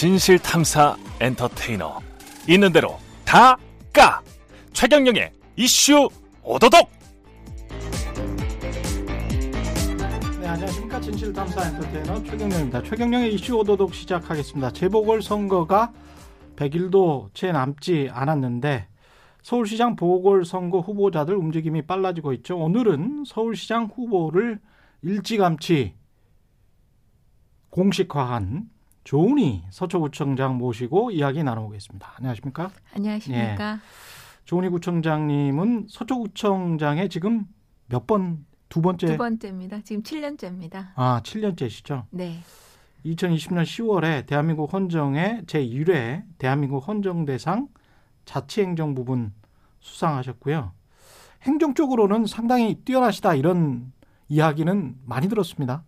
진실 탐사 엔터테이너 있는 대로 다 까 최경영의 이슈 오도독 네, 안녕하십니까. 진실탐사 엔터테이너 최경영입니다. 최경영의 이슈 오도독 시작하겠습니다. 재보궐선거가 100일도 채 남지 않았는데 서울시장 보궐선거 후보자들 움직임이 빨라지고 있죠. 오늘은 서울시장 후보를 일찌감치 공식화한 조은희 서초구청장 모시고 이야기 나눠보겠습니다. 안녕하십니까? 안녕하십니까? 예. 조은희 구청장님은 서초구청장에 지금 몇 번, 두 번째? 두 번째입니다. 지금 7년째입니다. 아, 7년째시죠? 네. 2020년 10월에 대한민국 헌정의 제1회 대한민국 헌정대상 자치행정 부분 수상하셨고요. 행정 쪽으로는 상당히 뛰어나시다 이런 이야기는 많이 들었습니다.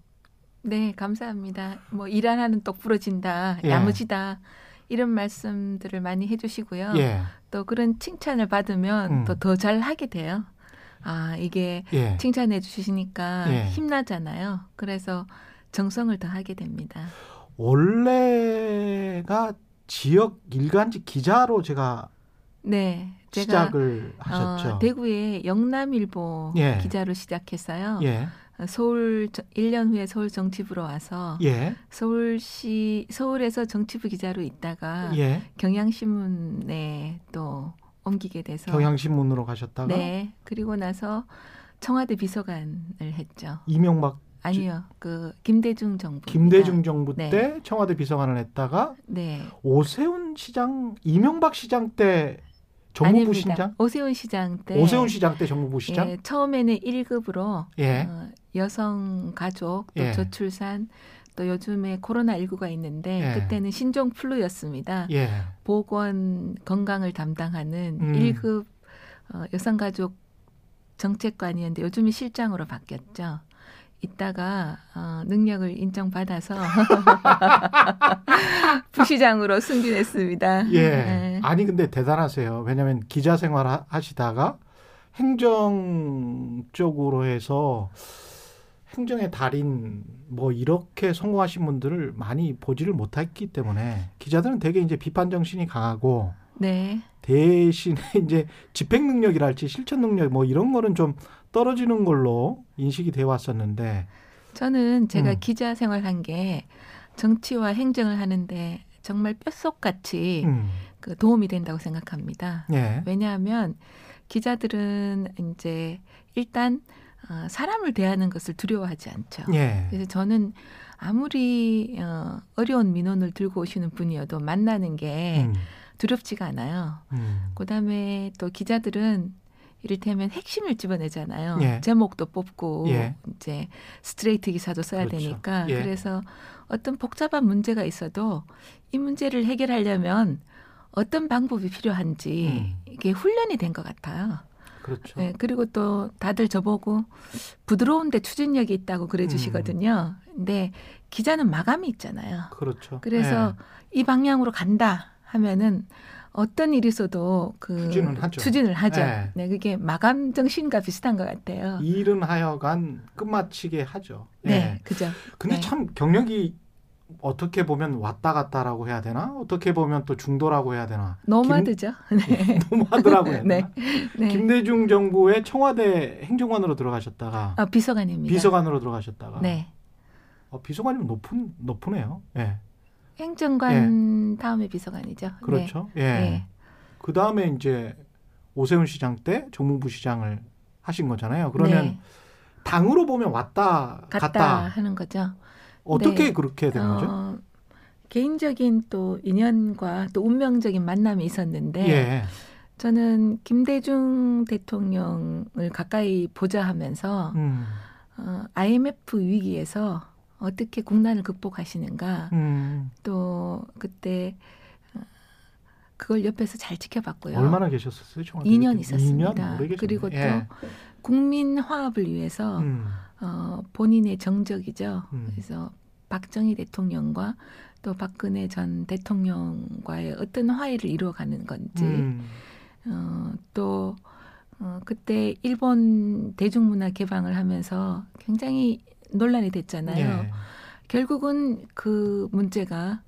네, 감사합니다. 뭐일안 하는 똑 부러진다, 예. 야무지다 이런 말씀들을 많이 해주시고요. 예, 또 그런 칭찬을 받으면 음. 또더 잘 하게 돼요. 아 이게 예. 칭찬해 주시니까 예. 힘나잖아요. 그래서 정성을 더 하게 됩니다. 원래가 지역 일간지 기자로 제가 네, 제가 시작을 하셨죠. 어, 대구의 영남일보 예. 기자로 시작했어요. 예, 서울 1년 후에 서울 정치부로 와서 예, 서울시 서울에서 정치부 기자로 있다가 예. 경향신문에 또 옮기게 돼서 경향신문으로 가셨다가? 네. 그리고 나서 청와대 비서관을 했죠. 이명박 아니요. 그 김대중 정부. 김대중 정부 네. 때 청와대 비서관을 했다가 네. 오세훈 시장, 이명박 시장 때 정무부 아닙니다. 시장, 오세훈 시장 때 오세훈 시장 때 정무부 시장, 예, 처음에는 1급으로 예, 어, 여성 가족 또 예. 저출산 또 요즘에 코로나 19가 있는데 예. 그때는 신종 플루였습니다. 예, 보건 건강을 담당하는 음. 일 1급 어, 여성 가족 정책관이었는데 요즘은 실장으로 바뀌었죠. 이따가 어, 능력을 인정받아서 부시장으로 승진했습니다. 예. 네. 아니 근데 대단하세요. 왜냐하면 기자 생활 하- 하시다가 행정 쪽으로 해서 행정의 달인 뭐 이렇게 성공하신 분들을 많이 보지를 못했기 때문에 기자들은 되게 이제 비판 정신이 강하고 네. 대신에 이제 집행 능력이랄지 실천 능력 뭐 이런 거는 좀 떨어지는 걸로 인식이 되어 왔었는데 저는 제가 음. 기자 생활한 게 정치와 행정을 하는데 정말 뼛속같이 음, 그 도움이 된다고 생각합니다. 예, 왜냐하면 기자들은 이제 일단 어, 사람을 대하는 것을 두려워하지 않죠. 예, 그래서 저는 아무리 어, 어려운 민원을 들고 오시는 분이어도 만나는 게 음, 두렵지가 않아요. 음, 그다음에 또 기자들은 이를테면 핵심을 집어내잖아요. 예. 제목도 뽑고 예. 이제 스트레이트 기사도 써야 그렇죠. 되니까 예. 그래서 어떤 복잡한 문제가 있어도 이 문제를 해결하려면 어떤 방법이 필요한지 음. 이게 훈련이 된 것 같아요. 그렇죠. 네, 그리고 또 다들 저보고 부드러운데 추진력이 있다고 그래 주시거든요. 음. 근데 기자는 마감이 있잖아요. 그렇죠. 그래서 이 방향으로 간다 하면은 어떤 일이 있어도 그 추진은 하죠. 추진을 하죠. 네. 네, 그게 마감 정신과 비슷한 것 같아요. 예. 일은 하여간 끝마치게 하죠. 예. 네, 그죠. 근데 네. 참 경력이 어떻게 보면 왔다 갔다라고 해야 되나? 어떻게 보면 또 중도라고 해야 되나? 노마드죠. 네. 노마드라고 해야 되나? 네. 네. 김대중 정부의 청와대 행정관으로 들어가셨다가 아, 비서관입니다. 비서관으로 들어가셨다가 네. 어, 비서관이면 높은 높으네요. 예. 행정관 다음에 비서관이죠. 그렇죠. 예. 네. 네. 그 다음에 이제 오세훈 시장 때 정무부 시장을 하신 거잖아요. 그러면 네. 당으로 보면 왔다 갔다, 갔다. 하는 거죠. 어떻게 네. 그렇게 된 거죠? 어, 개인적인 또 인연과 또 운명적인 만남이 있었는데 예. 저는 김대중 대통령을 가까이 보자 하면서 음. 어, IMF 위기에서 어떻게 국난을 극복하시는가 음. 또 그때 어, 그걸 옆에서 잘 지켜봤고요. 얼마나 계셨었어요? 청와대 2년 그때? 있었습니다. 2년 오래 계셨네. 그리고 또 예. 국민 화합을 위해서 음. 어, 본인의 정적이죠. 음. 그래서 박정희 대통령과 또 박근혜 전 대통령과의 어떤 화해를 이루어가는 건지 음. 어, 또 어, 그때 일본 대중문화 개방을 하면서 굉장히 논란이 됐잖아요. 예. 결국은 그 문제가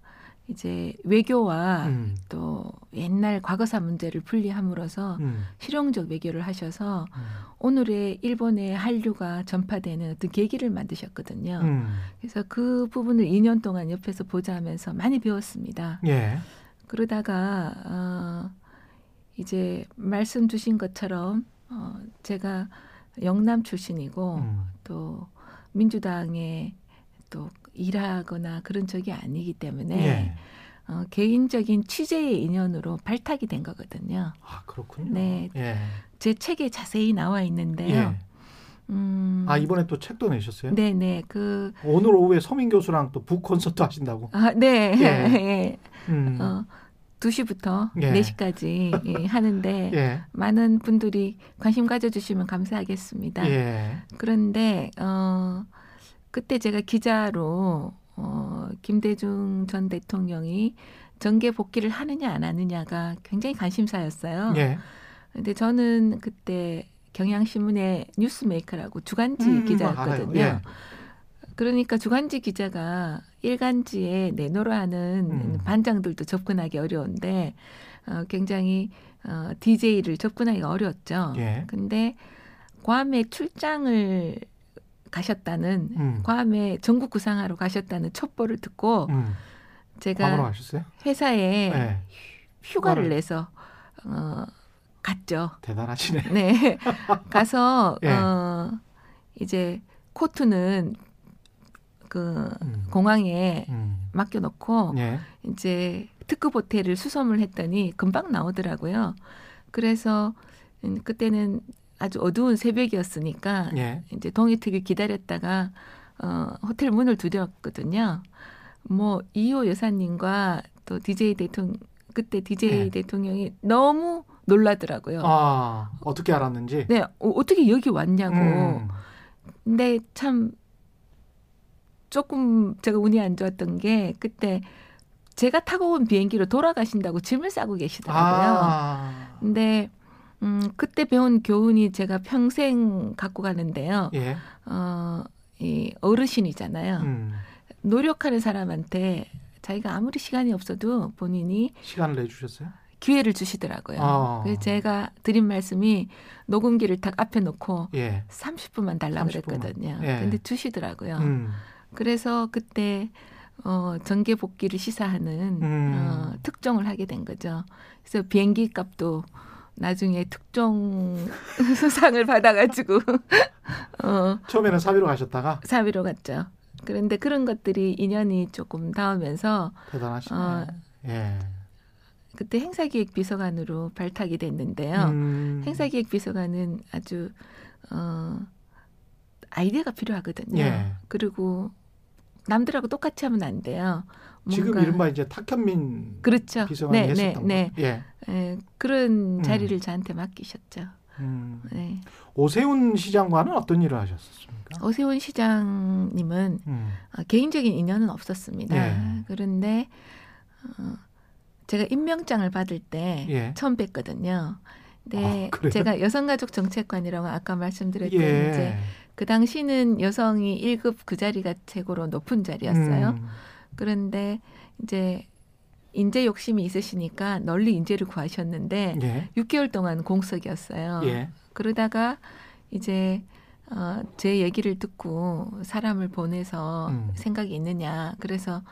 이제 외교와 음. 또 옛날 과거사 문제를 분리함으로써 음. 실용적 외교를 하셔서 음. 오늘의 일본의 한류가 전파되는 어떤 계기를 만드셨거든요. 음. 그래서 그 부분을 2년 동안 옆에서 보자 하면서 많이 배웠습니다. 예. 그러다가 어, 이제 말씀 주신 것처럼 어, 제가 영남 출신이고 음. 또 민주당에 또 일하거나 그런 적이 아니기 때문에 예. 어, 개인적인 취재의 인연으로 발탁이 된 거거든요. 아 그렇군요. 네. 예. 제 책에 자세히 나와 있는데요. 예. 음, 아 이번에 또 책도 내셨어요? 네네 그 오늘 오후에 서민 교수랑 또 북 콘서트 하신다고. 아, 네. 예. 예. 음. 어, 2시부터 예. 4시까지 예, 하는데 예. 많은 분들이 관심 가져주시면 감사하겠습니다. 예. 그런데 어, 그때 제가 기자로 어, 김대중 전 대통령이 정계 복귀를 하느냐 안 하느냐가 굉장히 관심사였어요. 예. 근데 저는 그때 경향신문의 뉴스메이커라고 주간지 음, 기자였거든요. 알아요. 예. 그러니까 주간지 기자가 일간지에 내놓으라 하는 음. 반장들도 접근하기 어려운데 어, 굉장히 어, DJ를 접근하기가 어려웠죠. 예. 근데 괌에 출장을 가셨다는 음. 괌에 전국 구상하러 가셨다는 첩보를 듣고 음. 제가? 회사에 예. 휴가를 휴가를- 내서 어, 갔죠. 대단하시네. 네. 가서 예. 어 이제 코트는 그 음. 공항에 음. 맡겨놓고 예. 이제 특급 호텔을 수섬을 했더니 금방 나오더라고요. 그래서 음, 그때는 아주 어두운 새벽이었으니까 예. 이제 동이특을 기다렸다가 어, 호텔 문을 두드렸거든요. 뭐 이호 여사님과 또 DJ 대통령 그때 DJ 네. 대통령이 너무 놀라더라고요. 아 어떻게 알았는지. 네, 어, 어떻게 여기 왔냐고. 음. 근데 참 조금 제가 운이 안 좋았던 게 그때 제가 타고 온 비행기로 돌아가신다고 짐을 싸고 계시더라고요. 아. 근데 음, 그때 배운 교훈이 제가 평생 갖고 가는데요. 예. 어, 이 어르신이잖아요. 음. 노력하는 사람한테 자기가 아무리 시간이 없어도 본인이 시간을 내주셨어요? 기회를 주시더라고요. 아. 그래서 제가 드린 말씀이 녹음기를 딱 앞에 놓고 예. 30분만 달라 30 분만. 그랬거든요. 예. 근데 주시더라고요. 음. 그래서 그때 어, 정계 복귀를 시사하는 음. 어, 특종을 하게 된 거죠. 그래서 비행기 값도 나중에 특종 수상을 받아가지고 어, 처음에는 사비로 가셨다가 사비로 갔죠. 그런데 그런 것들이 인연이 조금 닿으면서 대단하시네. 어, 예. 그때 행사기획 비서관으로 발탁이 됐는데요. 음. 행사기획 비서관은 아주 어, 아이디어가 필요하거든요. 예. 그리고 남들하고 똑같이 하면 안 돼요. 지금 이른바 이제 탁현민 그렇죠. 비서관이 네, 네, 했었던 네. 거. 예. 예, 그런 음. 자리를 저한테 맡기셨죠. 음. 네. 오세훈 시장과는 어떤 일을 하셨습니까? 오세훈 시장님은 음. 어, 개인적인 인연은 없었습니다. 예. 그런데 어, 제가 임명장을 받을 때 예. 처음 뵀거든요. 근데 아? 제가 여성가족 정책관이라고 아까 말씀드렸던 예. 이제 그 당시는 여성이 1급 그 자리가 최고로 높은 자리였어요. 음. 그런데 이제 인재 욕심이 있으시니까 널리 인재를 구하셨는데 예. 6개월 동안 공석이었어요. 예. 그러다가 이제 어, 제 얘기를 듣고 사람을 보내서 음. 생각이 있느냐. 그래서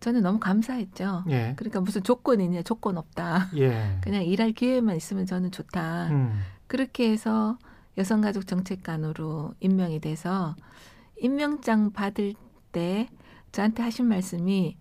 저는 너무 감사했죠. 예. 그러니까 무슨 조건이 있냐. 조건 없다. 예. 그냥 일할 기회만 있으면 저는 좋다. 음. 그렇게 해서 여성가족 정책관으로 임명이 돼서 임명장 받을 때 저한테 하신 말씀이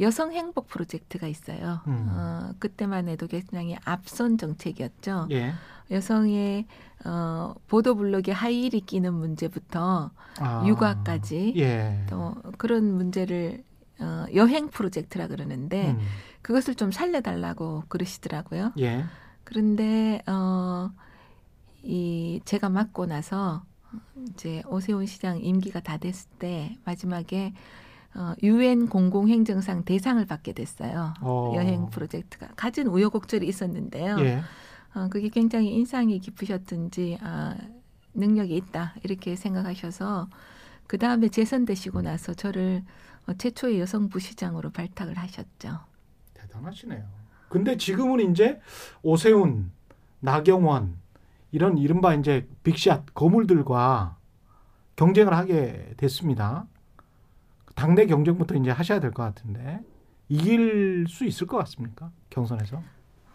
여성 행복 프로젝트가 있어요. 음. 어, 그때만 해도 굉장히 앞선 정책이었죠. 예. 여성의 어, 보도 블록에 하이힐이 끼는 문제부터 아. 육아까지 예. 또 그런 문제를 어, 여행 프로젝트라 그러는데 음. 그것을 좀 살려달라고 그러시더라고요. 예. 그런데 어, 이 제가 맡고 나서 이제 오세훈 시장 임기가 다 됐을 때 마지막에 어, 유엔 공공행정상 대상을 받게 됐어요. 어. 여행 프로젝트가 가진 우여곡절이 있었는데요. 예. 어, 그게 굉장히 인상이 깊으셨든지 아, 능력이 있다 이렇게 생각하셔서 그 다음에 재선되시고 나서 저를 어, 최초의 여성 부시장으로 발탁을 하셨죠. 대단하시네요. 근데 지금은 이제 오세훈, 나경원 이런 이른바 이제 빅샷 거물들과 경쟁을 하게 됐습니다. 당내 경쟁부터 이제 하셔야 될 것 같은데 이길 수 있을 것 같습니까? 경선에서?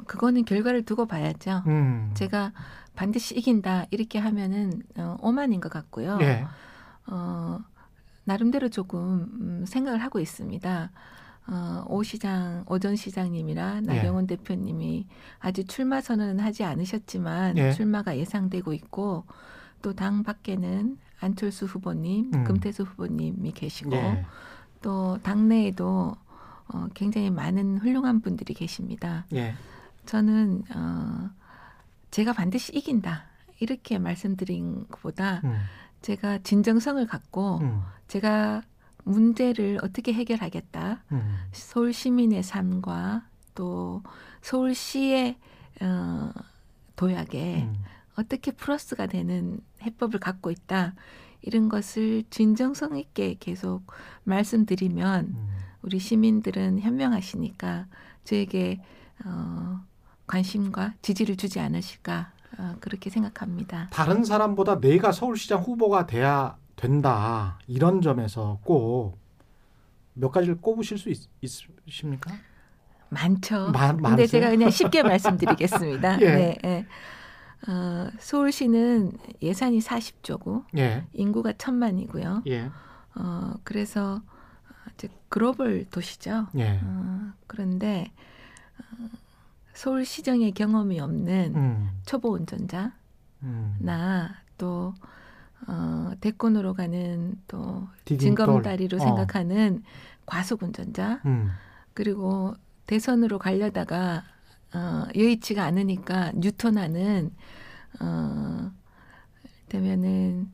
그거는 결과를 두고 봐야죠. 음. 제가 반드시 이긴다 이렇게 하면은 어, 오만인 것 같고요. 예. 어, 나름대로 조금 음, 생각을 하고 있습니다. 어, 오 시장, 오전 시장님이나 나경원 대표님이 아직 출마 선언은 하지 않으셨지만 예. 출마가 예상되고 있고 또 당 밖에는 안철수 후보님, 음. 금태수 후보님이 계시고 예. 또 당내에도 어, 굉장히 많은 훌륭한 분들이 계십니다. 예. 저는 어, 제가 반드시 이긴다 이렇게 말씀드린 것보다 음. 제가 진정성을 갖고 음. 제가 문제를 어떻게 해결하겠다. 음. 서울 시민의 삶과 또 서울시의 어, 도약에 음. 어떻게 플러스가 되는 해법을 갖고 있다. 이런 것을 진정성 있게 계속 말씀드리면 음. 우리 시민들은 현명하시니까 저에게 어, 관심과 지지를 주지 않으실까 어, 그렇게 생각합니다. 다른 사람보다 내가 서울시장 후보가 돼야 된다 이런 점에서 꼭 몇 가지를 꼽으실 수 있, 있으십니까? 많죠. 많- 근데 많으세요? 제가 그냥 쉽게 말씀드리겠습니다. 예. 네, 예. 어, 서울시는 예산이 40조고 예, 인구가 천만이고요. 예, 어, 그래서 이제 글로벌 도시죠. 예. 어, 그런데 어, 서울 시정의 경험이 없는 음, 초보 운전자나 음. 또 어, 대권으로 가는 또 디딤돌. 징검다리로 어. 생각하는 과속 운전자 음, 그리고 대선으로 가려다가 어, 여의치가 않으니까 뉴턴하는 어, 되면은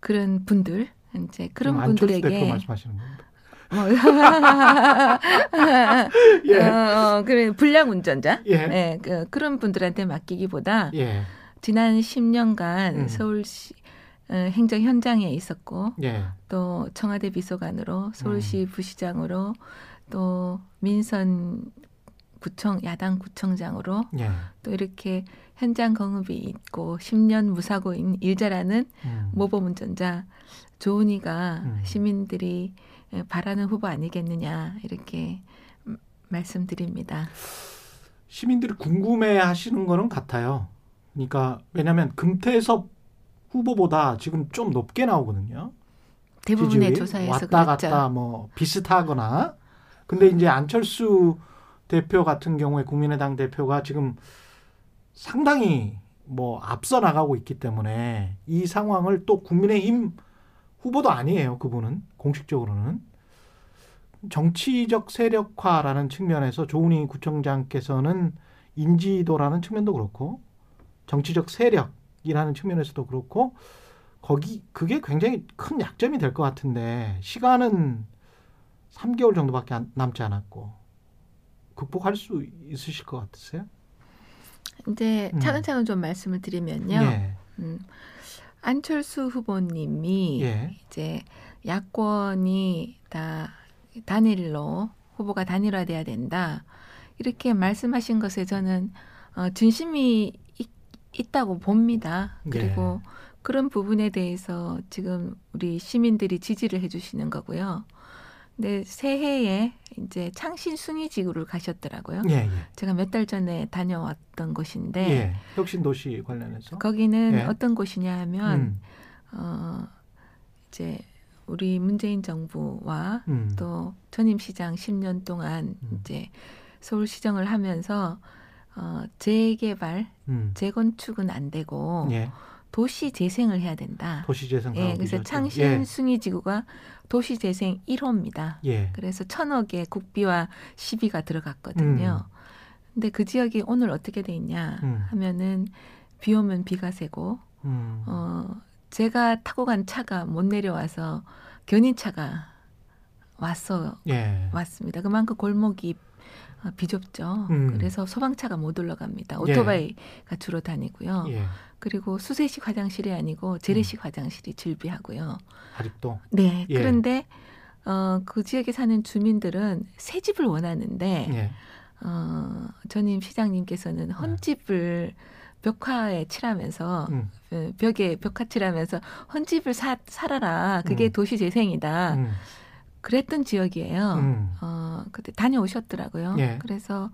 그런 분들 이제 그런 분들에게 말씀하시는 겁니다. 뭐 예, 어, 어, 그래 불량 운전자 예. 네, 그, 그런 분들한테 맡기기보다 예, 지난 10년간 음. 서울시 어, 행정 현장에 있었고 예, 또 청와대 비서관으로 음. 서울시 부시장으로 또 민선 구청 야당 구청장으로 예. 또 이렇게 현장 경험이 있고 10년 무사고인 일자라는 음. 모범 운전자 조은이가 음. 시민들이 바라는 후보 아니겠느냐 이렇게 음, 말씀드립니다. 시민들이 궁금해하시는 거는 같아요. 그러니까 왜냐하면 금태섭 후보보다 지금 좀 높게 나오거든요. 대부분의 지지율이 조사에서 왔다 그랬죠. 갔다 뭐 비슷하거나 근데 이제 안철수 대표 같은 경우에 국민의당 대표가 지금 상당히 뭐 앞서 나가고 있기 때문에 이 상황을 또 국민의힘 후보도 아니에요 그분은. 공식적으로는. 정치적 세력화라는 측면에서 조은희 구청장께서는 인지도라는 측면도 그렇고 정치적 세력이라는 측면에서도 그렇고 거기 그게 굉장히 큰 약점이 될 것 같은데 시간은 3개월 정도밖에 안- 남지 않았고 극복할 수 있으실 것 같으세요? 이제 음. 차근차근 좀 말씀을 드리면요. 예, 음, 안철수 후보님이 예, 이제 야권이 다 단일로 후보가 단일화돼야 된다 이렇게 말씀하신 것에 저는 어, 진심이 있, 있다고 봅니다. 그리고 그런 부분에 대해서 지금 우리 시민들이 지지를 해주시는 거고요. 근데 새해에 이제 창신 숭의지구를 가셨더라고요. 예, 예, 제가 몇 달 전에 다녀왔던 곳인데 예. 혁신 도시 관련해서 거기는 예. 어떤 곳이냐 하면 음, 어 이제 우리 문재인 정부와 음, 또 전임 시장 10년 동안 음. 이제 서울 시정을 하면서 어 재개발, 음, 재건축은 안 되고 예, 도시 재생을 해야 된다. 도시 재생 예, 사업 그래서. 창신 숭이 지구가 도시 재생 1호입니다. 예, 예, 그래서 천억의 국비와 시비가 들어갔거든요. 근데 그 지역이 오늘 어떻게 돼 있냐 음. 하면은 비 오면 비가 새고 음, 어 제가 타고 간 차가 못 내려와서 견인차가 왔어 예, 왔습니다. 그만큼 골목이 어, 비좁죠. 음. 그래서 소방차가 못 올라갑니다. 오토바이가 주로 다니고요. 예, 그리고 수세식 화장실이 아니고 재래식 화장실이 즐비하고요. 아직도 네. 예. 그런데 어, 그 지역에 사는 주민들은 새 집을 원하는데 예. 어, 전임 시장님께서는 헌집을 벽화에 칠하면서 음. 어, 벽에 벽화 칠하면서 헌집을 사, 살아라 그게 음. 도시 재생이다 음. 그랬던 지역이에요. 음. 어, 그때 다녀오셨더라고요. 예. 그래서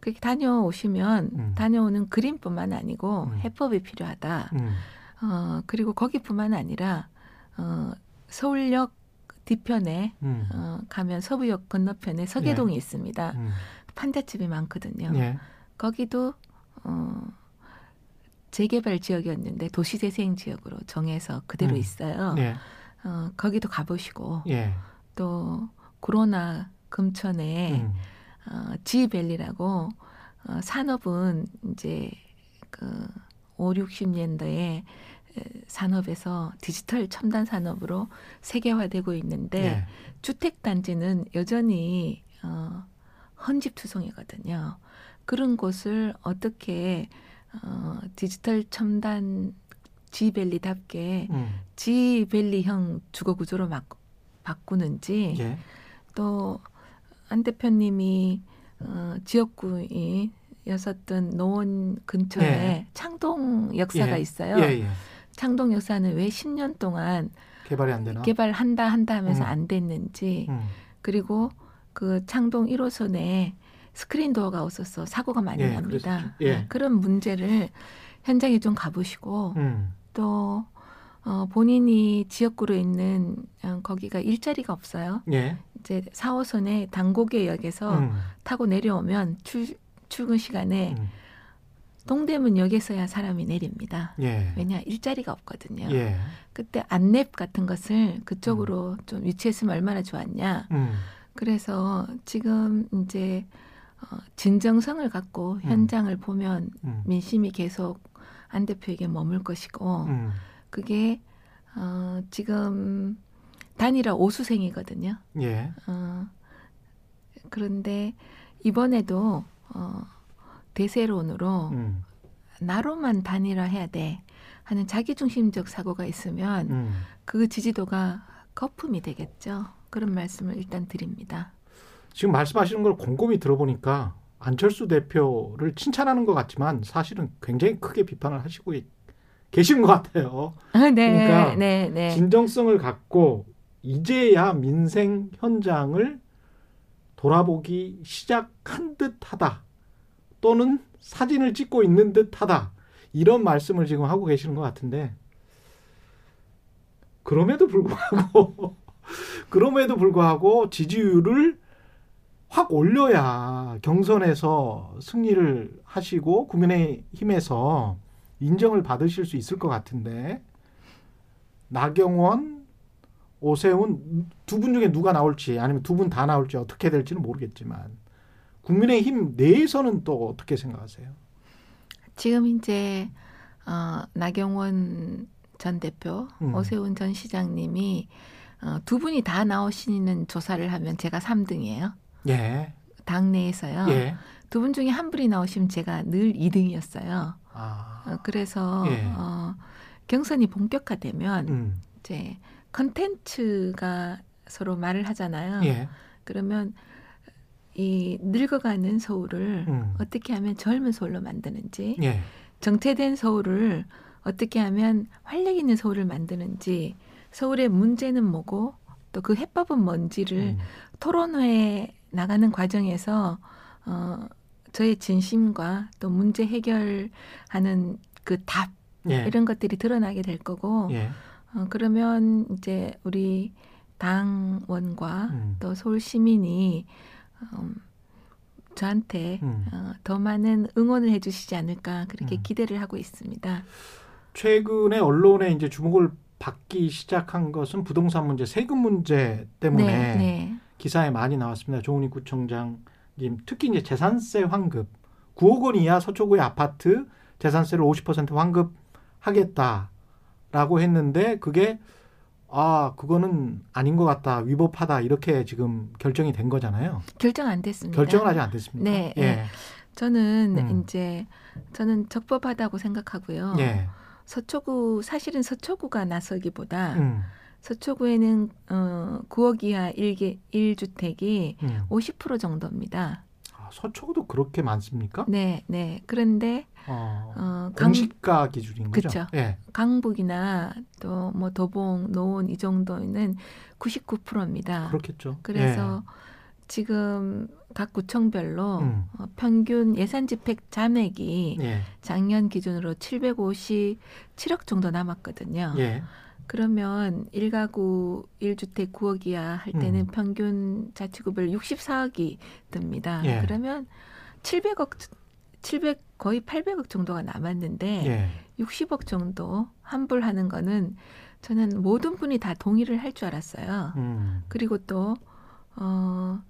그렇게 다녀오시면 음. 다녀오는 그림뿐만 아니고 음. 해법이 필요하다. 음. 어, 그리고 거기뿐만 아니라 어, 서울역 뒤편에 음. 어, 가면 서부역 건너편에 서계동이 있습니다. 음. 판잣집이 많거든요. 예. 거기도 어, 재개발 지역이었는데 도시재생 지역으로 정해서 그대로 음. 있어요. 예. 어, 거기도 가보시고 예. 또 코로나 금천에 음. 어, 지밸리라고 어, 산업은 이제 그 5, 60년대에 산업에서 디지털 첨단 산업으로 세계화되고 있는데 예. 주택 단지는 여전히 어, 헌집투성이거든요. 그런 곳을 어떻게 어, 디지털 첨단 지밸리답게 음. 지밸리형 주거 구조로 막, 바꾸는지 예. 또 안 대표님이 어, 지역구이였었던 노원 근처에 예. 창동 역사가 예. 있어요. 예. 예. 창동 역사는 왜 10년 동안 개발이 안 되나? 개발한다 한다 하면서 음. 안 됐는지 음. 그리고 그 창동 1호선에 스크린 도어가 없어서 사고가 많이 예, 납니다. 그랬었죠. 예. 네, 그런 문제를 현장에 좀 가보시고 음. 또 어, 본인이 지역구로 있는 어, 거기가 일자리가 없어요. 예. 이제 4호선에 당고개역에서 음. 타고 내려오면 출, 출근 시간에 음. 동대문역에서야 사람이 내립니다. 예. 왜냐 일자리가 없거든요. 예. 그때 안랩 같은 것을 그쪽으로 좀 위치했으면 얼마나 좋았냐. 음. 그래서 지금 이제 어, 진정성을 갖고 현장을 보면 음. 민심이 계속 안 대표에게 머물 것이고 음. 그게 어, 지금 단일화 오수생이거든요. 예. 어, 그런데 이번에도 어, 대세론으로 음. 나로만 단일화해야 돼 하는 자기중심적 사고가 있으면 음. 그 지지도가 거품이 되겠죠. 그런 말씀을 일단 드립니다. 지금 말씀하시는 걸 곰곰이 들어보니까 안철수 대표를 칭찬하는 것 같지만 사실은 굉장히 크게 비판을 하시고 계신 것 같아요. 네, 그러니까 네, 네. 진정성을 갖고 이제야 민생 현장을 돌아보기 시작한 듯하다. 또는 사진을 찍고 있는 듯하다. 이런 말씀을 지금 하고 계시는 것 같은데 그럼에도 불구하고 그럼에도 불구하고 지지율을 확 올려야 경선에서 승리를 하시고 국민의힘에서 인정을 받으실 수 있을 것 같은데 나경원, 오세훈 두 분 중에 누가 나올지 아니면 두 분 다 나올지 어떻게 될지는 모르겠지만 국민의힘 내에서는 또 어떻게 생각하세요? 지금 이제 어, 나경원 전 대표, 음. 오세훈 전 시장님이 어, 두 분이 다 나오시는 조사를 하면 제가 3등이에요. 예, 당내에서요. 예, 두 분 중에 한 분이 나오시면 제가 늘 2등이었어요. 아, 어, 그래서 예. 어, 경선이 본격화되면 음, 이제 컨텐츠가 서로 말을 하잖아요. 예, 그러면 이 늙어가는 서울을 음. 어떻게 하면 젊은 서울로 만드는지 예, 정체된 서울을 어떻게 하면 활력 있는 서울을 만드는지 서울의 문제는 뭐고 또 그 해법은 뭔지를 음, 토론회 나가는 과정에서 어 저의 진심과 또 문제 해결하는 그답 예, 이런 것들이 드러나게 될 거고 예, 어 그러면 이제 우리 당원과 음. 또 서울 시민이 음, 저한테 음. 어, 더 많은 응원을 해주시지 않을까 그렇게 음. 기대를 하고 있습니다. 최근에 언론에 이제 주목을 받기 시작한 것은 부동산 문제, 세금 문제 때문에 네, 네. 기사에 많이 나왔습니다. 조은희 구청장님 특히 이제 재산세 환급 9억 원 이하 서초구의 아파트 재산세를 50% 환급하겠다 라고 했는데 그게 아 그거는 아닌 것 같다 위법하다 이렇게 지금 결정이 된 거잖아요. 결정 안 됐습니다. 결정은 아직 안 됐습니다. 네, 예. 네. 저는 음. 이제 저는 적법하다고 생각하고요. 예. 서초구 사실은 서초구가 나서기보다 음. 서초구에는 어 9억 이하 1개 1주택이 음. 50% 정도입니다. 아, 서초구도 그렇게 많습니까? 네, 네. 그런데 어, 어 강, 공시가 기준인 거죠? 그쵸. 예. 강북이나 또 뭐 도봉, 노원 이 정도는 99%입니다. 그렇겠죠. 그래서 지금 각 구청별로 음. 어, 평균 예산 집행 잔액이 예. 예. 작년 기준으로 757억 정도 남았거든요. 예. 그러면 1가구 1주택 9억 이하 할 때는 음. 평균 자치구별 64억이 듭니다. 예. 그러면 700억 700 거의 800억 정도가 남았는데 예. 60억 정도 환불하는 거는 저는 모든 분이 다 동의를 할 줄 알았어요. 음. 그리고 또 어,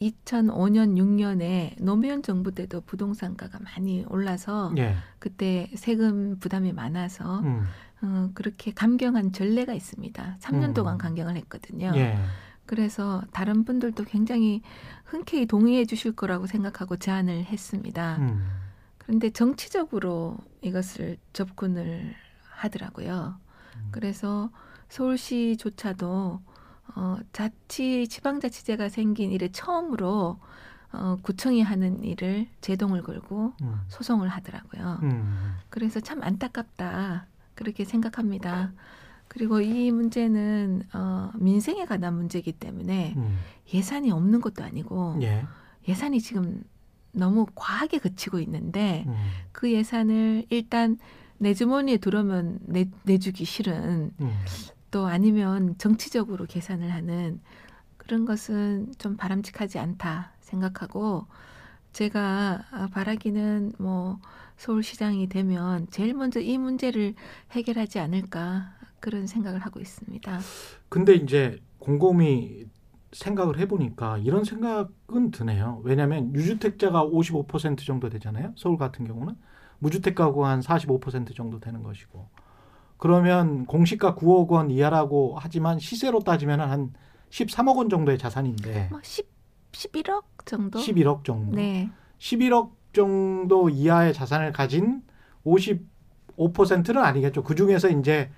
2005년 6년에 노무현 정부 때도 부동산가가 많이 올라서 예. 그때 세금 부담이 많아서 음. 어, 그렇게 감경한 전례가 있습니다. 3년 음. 동안 감경을 했거든요. 예. 그래서 다른 분들도 굉장히 흔쾌히 동의해 주실 거라고 생각하고 제안을 했습니다. 음. 그런데 정치적으로 이것을 접근을 하더라고요. 음. 그래서 서울시조차도 어, 자치 지방자치제가 생긴 이래 처음으로 어, 구청이 하는 일을 제동을 걸고 음. 소송을 하더라고요. 음. 그래서 참 안타깝다 그렇게 생각합니다. 그리고 이 문제는 어, 민생에 관한 문제이기 때문에 음. 예산이 없는 것도 아니고 예. 예산이 지금 너무 과하게 그치고 있는데 음. 그 예산을 일단 내 주머니에 들어오면 내, 내주기 싫은 음. 또 아니면 정치적으로 계산을 하는 그런 것은 좀 바람직하지 않다 생각하고 제가 아, 바라기는 뭐 서울시장이 되면 제일 먼저 이 문제를 해결하지 않을까 그런 생각을 하고 있습니다. 근데 이제 곰곰이 생각을 해보니까 이런 생각은 드네요. 왜냐하면 유주택자가 55% 정도 되잖아요. 서울 같은 경우는 무주택 가구가 한 45% 정도 되는 것이고 그러면 공시가 9억 원 이하라고 하지만 시세로 따지면 한 13억 원 정도의 자산인데 뭐 10, 11억 정도? 11억 정도. 네. 11억 정도 이하의 자산을 가진 55%는 아니겠죠. 그 중에서 이제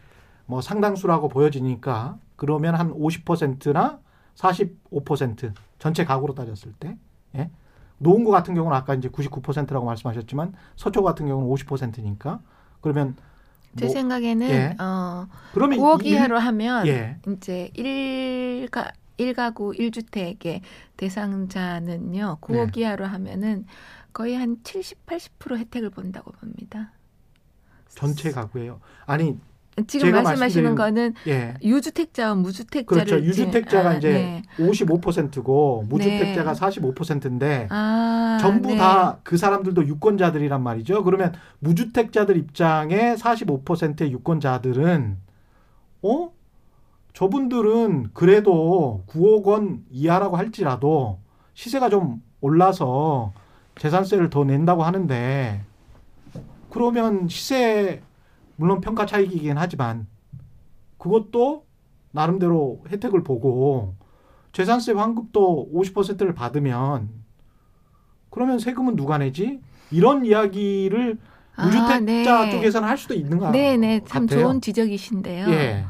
뭐 상당수라고 보여지니까 그러면 한 50%나 45% 전체 가구로 따졌을 때, 예. 노원구 같은 경우는 아까 이제 99%라고 말씀하셨지만 서초 같은 경우는 50%니까 그러면 제 뭐- 생각에는 예. 어, 그러면 9억 일- 이하로 하면 예. 이제 1가 1가구 1주택의 대상자는요. 9억 네. 이하로 하면은 거의 한 70, 80% 혜택을 본다고 봅니다. 전체 가구예요. 아니, 지금 말씀하시는 거는 예. 유주택자와 무주택자를 그렇죠. 유주택자가 아, 이제 네. 55%고 무주택자가 네. 45%인데 아, 전부 네. 다그 사람들도 유권자들이란 말이죠. 그러면 무주택자들 입장에 45%의 유권자들은 어? 저분들은 그래도 9억 원 이하라고 할지라도 시세가 좀 올라서 재산세를 더 낸다고 하는데 그러면 시세 물론 평가 차익이긴 하지만 그것도 나름대로 혜택을 보고 재산세 환급도 50%를 받으면 그러면 세금은 누가 내지? 이런 이야기를 아, 무주택자 네. 쪽에서는 할 수도 있는 것 네, 네. 참 같아요. 좋은 지적이신데요. 예.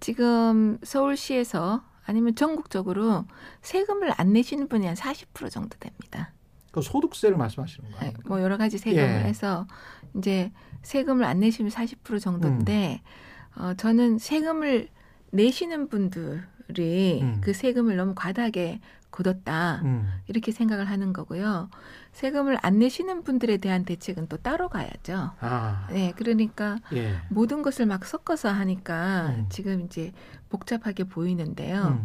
지금 서울시에서 아니면 전국적으로 세금을 안 내시는 분이 한 40% 정도 됩니다. 그 소득세를 말씀하시는 거예요. 네, 뭐 여러 가지 세금을 예. 해서 이제 세금을 안 내시면 40% 정도인데 음. 어, 저는 세금을 내시는 분들이 음. 그 세금을 너무 과다하게 굳었다 음. 이렇게 생각을 하는 거고요. 세금을 안 내시는 분들에 대한 대책은 또 따로 가야죠. 아, 네, 그러니까 예. 모든 것을 막 섞어서 하니까 음. 지금 이제 복잡하게 보이는데요.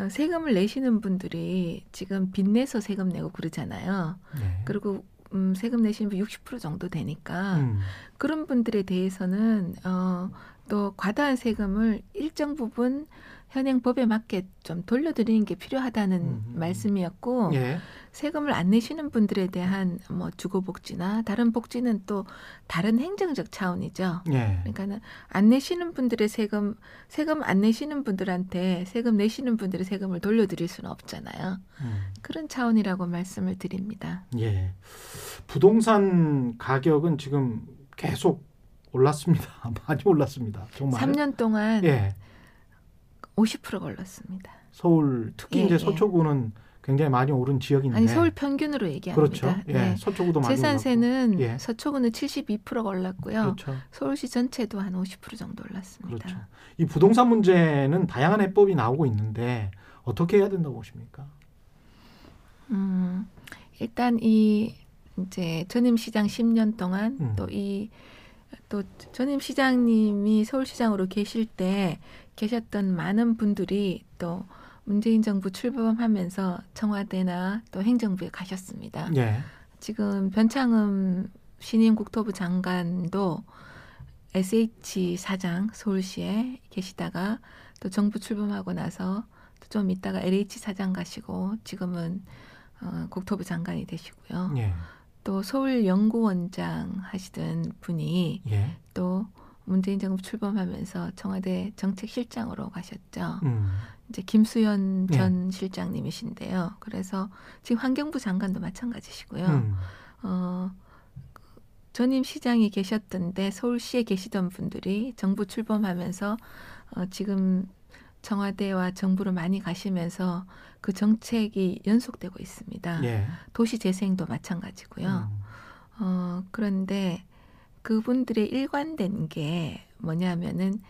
음. 어, 세금을 내시는 분들이 지금 빚내서 세금 내고 그러잖아요. 네. 그리고 음, 세금 내시는 분 60% 정도 되니까 음. 그런 분들에 대해서는 어, 또 과다한 세금을 일정 부분 현행 법에 맞게 좀 돌려드리는 게 필요하다는 음. 말씀이었고 예. 세금을 안 내시는 분들에 대한 뭐 주거복지나 다른 복지는 또 다른 행정적 차원이죠. 예. 그러니까는 안 내시는 분들의 세금 세금 안 내시는 분들한테 세금 내시는 분들의 세금을 돌려드릴 수는 없잖아요. 음. 그런 차원이라고 말씀을 드립니다. 예. 부동산 가격은 지금 계속 올랐습니다. 많이 올랐습니다. 정말. 3년 동안 예. 50% 걸렸습니다. 서울 특히 예, 이제 예. 서초구는 굉장히 많이 오른 지역인데 아니 서울 평균으로 얘기합니다. 그렇죠. 예. 네. 서초구도 많이 재산세는. 예. 서초구는 72% 올랐고요. 그렇죠. 서울시 전체도 한 50% 정도 올랐습니다. 그렇죠. 이 부동산 문제는 다양한 해법이 나오고 있는데 어떻게 해야 된다고 보십니까? 음, 일단 이 이제 전임 시장 10년 동안 음. 또이또 전임 시장님이 서울시장으로 계실 때 계셨던 많은 분들이 또 문재인 정부 출범하면서 청와대나 또 행정부에 가셨습니다. 예. 지금 변창흠 신임 국토부 장관도 SH 사장 서울시에 계시다가 또 정부 출범하고 나서 또좀 있다가 LH 사장 가시고 지금은 어, 국토부 장관이 되시고요. 예. 또 서울 연구원장 하시던 분이 예. 또 문재인 정부 출범하면서 청와대 정책실장으로 가셨죠. 음. 이제 김수현 예. 전 실장님이신데요. 그래서 지금 환경부 장관도 마찬가지시고요. 음. 어, 전임 시장이 계셨던데 서울시에 계시던 분들이 정부 출범하면서 어, 지금 청와대와 정부로 많이 가시면서 그 정책이 연속되고 있습니다. 예. 도시 재생도 마찬가지고요. 음. 어, 그런데 그분들의 일관된 게 뭐냐면은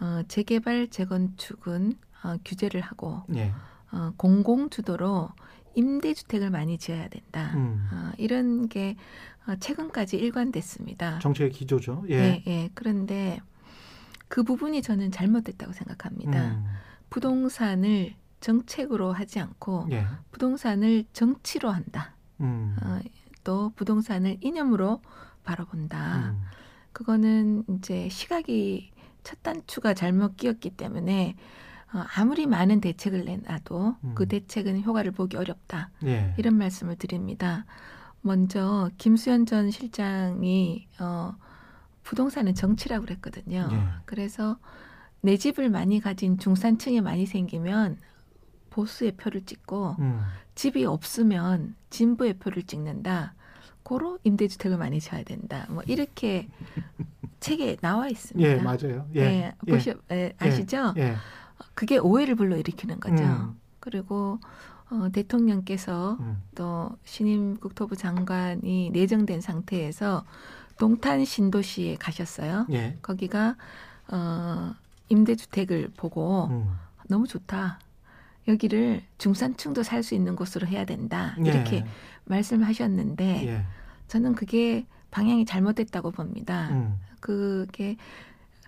어, 재개발 재건축은 어, 규제를 하고 예. 어, 공공 주도로 임대주택을 많이 지어야 된다. 음. 어, 이런 게 어, 최근까지 일관됐습니다. 정책의 기조죠. 예. 예, 예. 그런데 그 부분이 저는 잘못됐다고 생각합니다. 음. 부동산을 정책으로 하지 않고 예. 부동산을 정치로 한다. 음. 어, 또 부동산을 이념으로 바라본다. 음. 그거는 이제 시각이 첫 단추가 잘못 끼었기 때문에 어, 아무리 많은 대책을 내놔도 음. 그 대책은 효과를 보기 어렵다. 예. 이런 말씀을 드립니다. 먼저 김수현 전 실장이 어, 부동산은 정치라고 그랬거든요. 예. 그래서 내 집을 많이 가진 중산층이 많이 생기면 보수의 표를 찍고 음. 집이 없으면 진보의 표를 찍는다. 고로 임대주택을 많이 지어야 된다. 뭐 이렇게 책에 나와 있습니다. 예, 맞아요. 예. 예, 보시 예, 아시죠? 예. 그게 오해를 불러 일으키는 거죠. 음. 그리고 어, 대통령께서 음. 또 신임 국토부 장관이 내정된 상태에서 동탄 신도시에 가셨어요. 예. 거기가 어, 임대주택을 보고 음. 너무 좋다. 여기를 중산층도 살 수 있는 곳으로 해야 된다. 예. 이렇게 말씀하셨는데 예. 저는 그게 방향이 잘못됐다고 봅니다. 음. 그게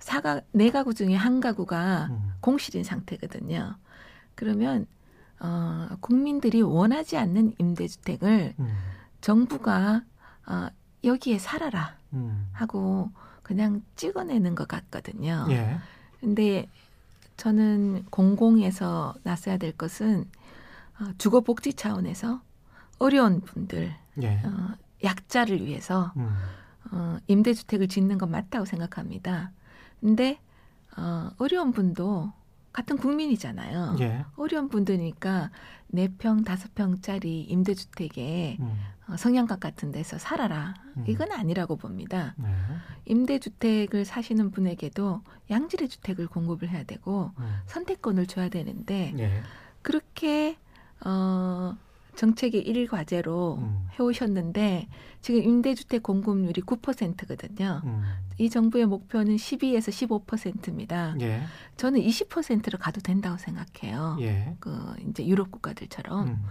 사가 네 가구 중에 한 가구가 음. 공실인 상태거든요. 그러면 어, 국민들이 원하지 않는 임대주택을 음. 정부가 어, 여기에 살아라 음. 하고 그냥 찍어내는 것 같거든요. 예. 근데 저는 공공에서 나서야 될 것은 어, 주거 복지 차원에서 어려운 분들, 예. 어, 약자를 위해서 음. 어, 임대주택을 짓는 건 맞다고 생각합니다. 근데 어, 어려운 분도 같은 국민이잖아요. 예. 어려운 분들이니까 네평 다섯 평짜리 임대주택에 음. 어, 성향각 같은 데서 살아라. 음. 이건 아니라고 봅니다. 네. 임대주택을 사시는 분에게도 양질의 주택을 공급을 해야 되고 음. 선택권을 줘야 되는데 예. 그렇게 어, 정책의 일 과제로 음. 해오셨는데 지금 임대주택 공급률이 9%거든요. 음. 이 정부의 목표는 12에서 15%입니다. 예. 저는 20%로 가도 된다고 생각해요. 예. 그 이제 유럽 국가들처럼. 음.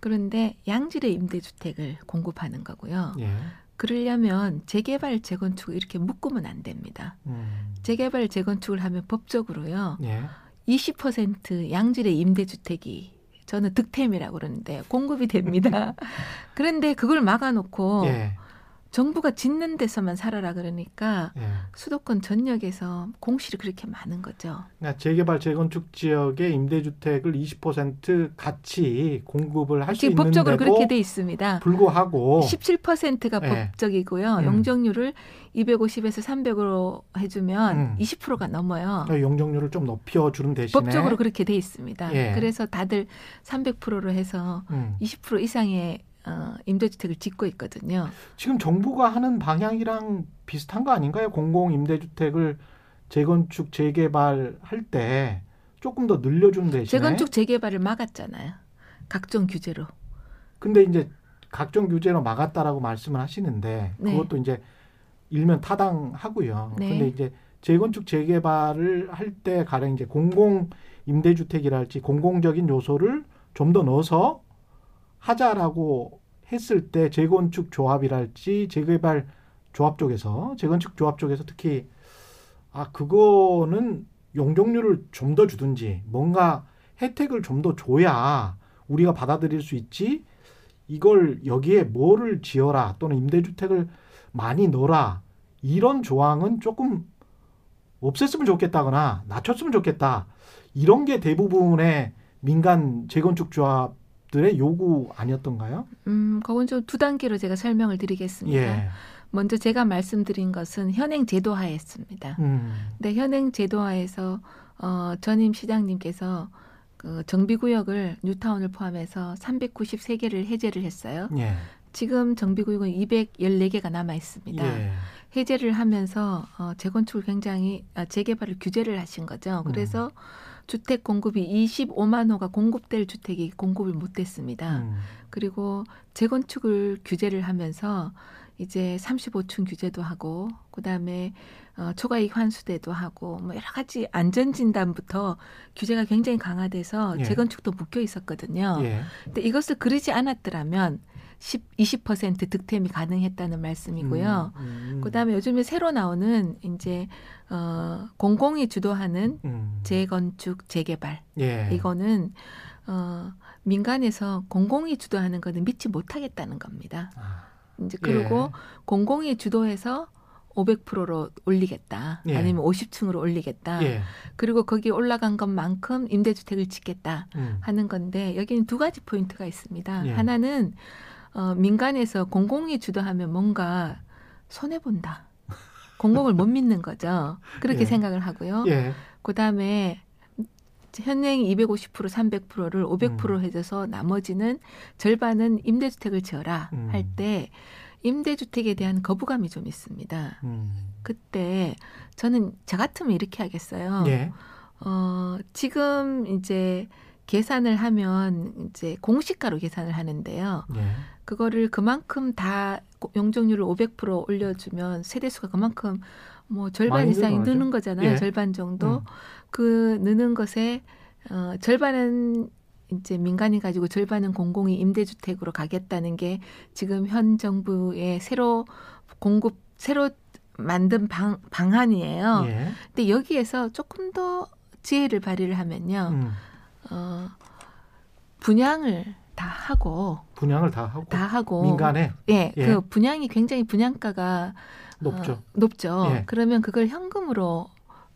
그런데 양질의 임대주택을 공급하는 거고요. 예. 그러려면 재개발 재건축을 이렇게 묶으면 안 됩니다. 음. 재개발 재건축을 하면 법적으로요. 예. 20% 양질의 임대주택이 저는 득템이라고 그러는데 공급이 됩니다. 그런데 그걸 막아놓고 예. 정부가 짓는 데서만 살아라 그러니까 예. 수도권 전역에서 공실이 그렇게 많은 거죠. 그러니까 재개발 재건축 지역의 임대주택을 20% 같이 공급을 할 수 있는데도 법적으로 그렇게 돼 있습니다. 불구하고 17%가 예. 법적이고요. 음. 용적률을 250에서 300으로 해주면 음. 20%가 넘어요. 용적률을 좀 높여주는 대신에 법적으로 그렇게 돼 있습니다. 예. 그래서 다들 300%로 해서 음. 20% 이상의 어, 임대주택을 짓고 있거든요. 지금 정부가 하는 방향이랑 비슷한 거 아닌가요? 공공 임대주택을 재건축 재개발할 때 조금 더 늘려준 대신에 재건축 재개발을 막았잖아요. 각종 규제로. 근데 이제 각종 규제로 막았다라고 말씀을 하시는데 네. 그것도 이제 일면 타당하고요. 네. 근데 이제 재건축 재개발을 할 때 가령 이제 공공 임대주택이랄지 공공적인 요소를 좀 더 넣어서 하자라고 했을 때 재건축 조합이랄지 재개발 조합 쪽에서 재건축 조합 쪽에서 특히 아 그거는 용적률을 좀 더 주든지 뭔가 혜택을 좀 더 줘야 우리가 받아들일 수 있지 이걸 여기에 뭐를 지어라 또는 임대주택을 많이 넣어라 이런 조항은 조금 없앴으면 좋겠다거나 낮췄으면 좋겠다 이런 게 대부분의 민간 재건축 조합 들의 요구 아니었던가요? 음, 그건 좀 두 단계로 제가 설명을 드리겠습니다. 예. 먼저 제가 말씀드린 것은 현행 제도하였습니다. 음. 근데 현행 제도하에서 어, 전임 시장님께서 그 정비구역을 뉴타운을 포함해서 393개를 해제를 했어요. 예. 지금 정비구역은 214개가 남아 있습니다. 예. 해제를 하면서 어, 재건축을 굉장히 아, 재개발을 규제를 하신 거죠. 음. 그래서 주택 공급이 25만 호가 공급될 주택이 공급을 못했습니다. 음. 그리고 재건축을 규제를 하면서 이제 35층 규제도 하고 그다음에 어, 초과이익 환수대도 하고 뭐 여러 가지 안전 진단부터 규제가 굉장히 강화돼서 예. 재건축도 묶여 있었거든요. 예. 근데 이것을 그러지 않았더라면 10, 20% 득템이 가능했다는 말씀이고요. 음, 음. 그다음에 요즘에 새로 나오는 이제 어 공공이 주도하는 음. 재건축 재개발 예. 이거는 어 민간에서 공공이 주도하는 거는 믿지 못하겠다는 겁니다. 아, 이제 그리고 공공이 주도해서 500%로 올리겠다. 예. 아니면 50층으로 올리겠다. 예. 그리고 거기 올라간 것만큼 임대주택을 짓겠다 음. 하는 건데 여기는 두 가지 포인트가 있습니다. 예. 하나는 어, 민간에서 공공이 주도하면 뭔가 손해 본다. 공공을 못 믿는 거죠. 그렇게 예. 생각을 하고요. 예. 그다음에 현행 250% 300%를 500% 음. 해줘서 나머지는 절반은 임대주택을 지어라 음. 할때 임대주택에 대한 거부감이 좀 있습니다. 음. 그때 저는 저 같으면 이렇게 하겠어요. 예. 어, 지금 이제 계산을 하면 이제 공시가로 계산을 하는데요. 예. 그거를 그만큼 다 용적률을 500% 올려주면 세대수가 그만큼 뭐 절반 이상이 늘어나죠. 느는 거잖아요. 예. 절반 정도. 음. 그 느는 것에 어, 절반은 이제 민간이 가지고 절반은 공공이 임대주택으로 가겠다는 게 지금 현 정부의 새로 공급 새로 만든 방, 방안이에요. 예. 근데 여기에서 조금 더 지혜를 발휘를 하면요. 음. 어, 분양을 다 하고 분양을 다 하고 다 하고 민간에 예, 예. 그 분양이 굉장히 분양가가 높죠. 어, 높죠. 예. 그러면 그걸 현금으로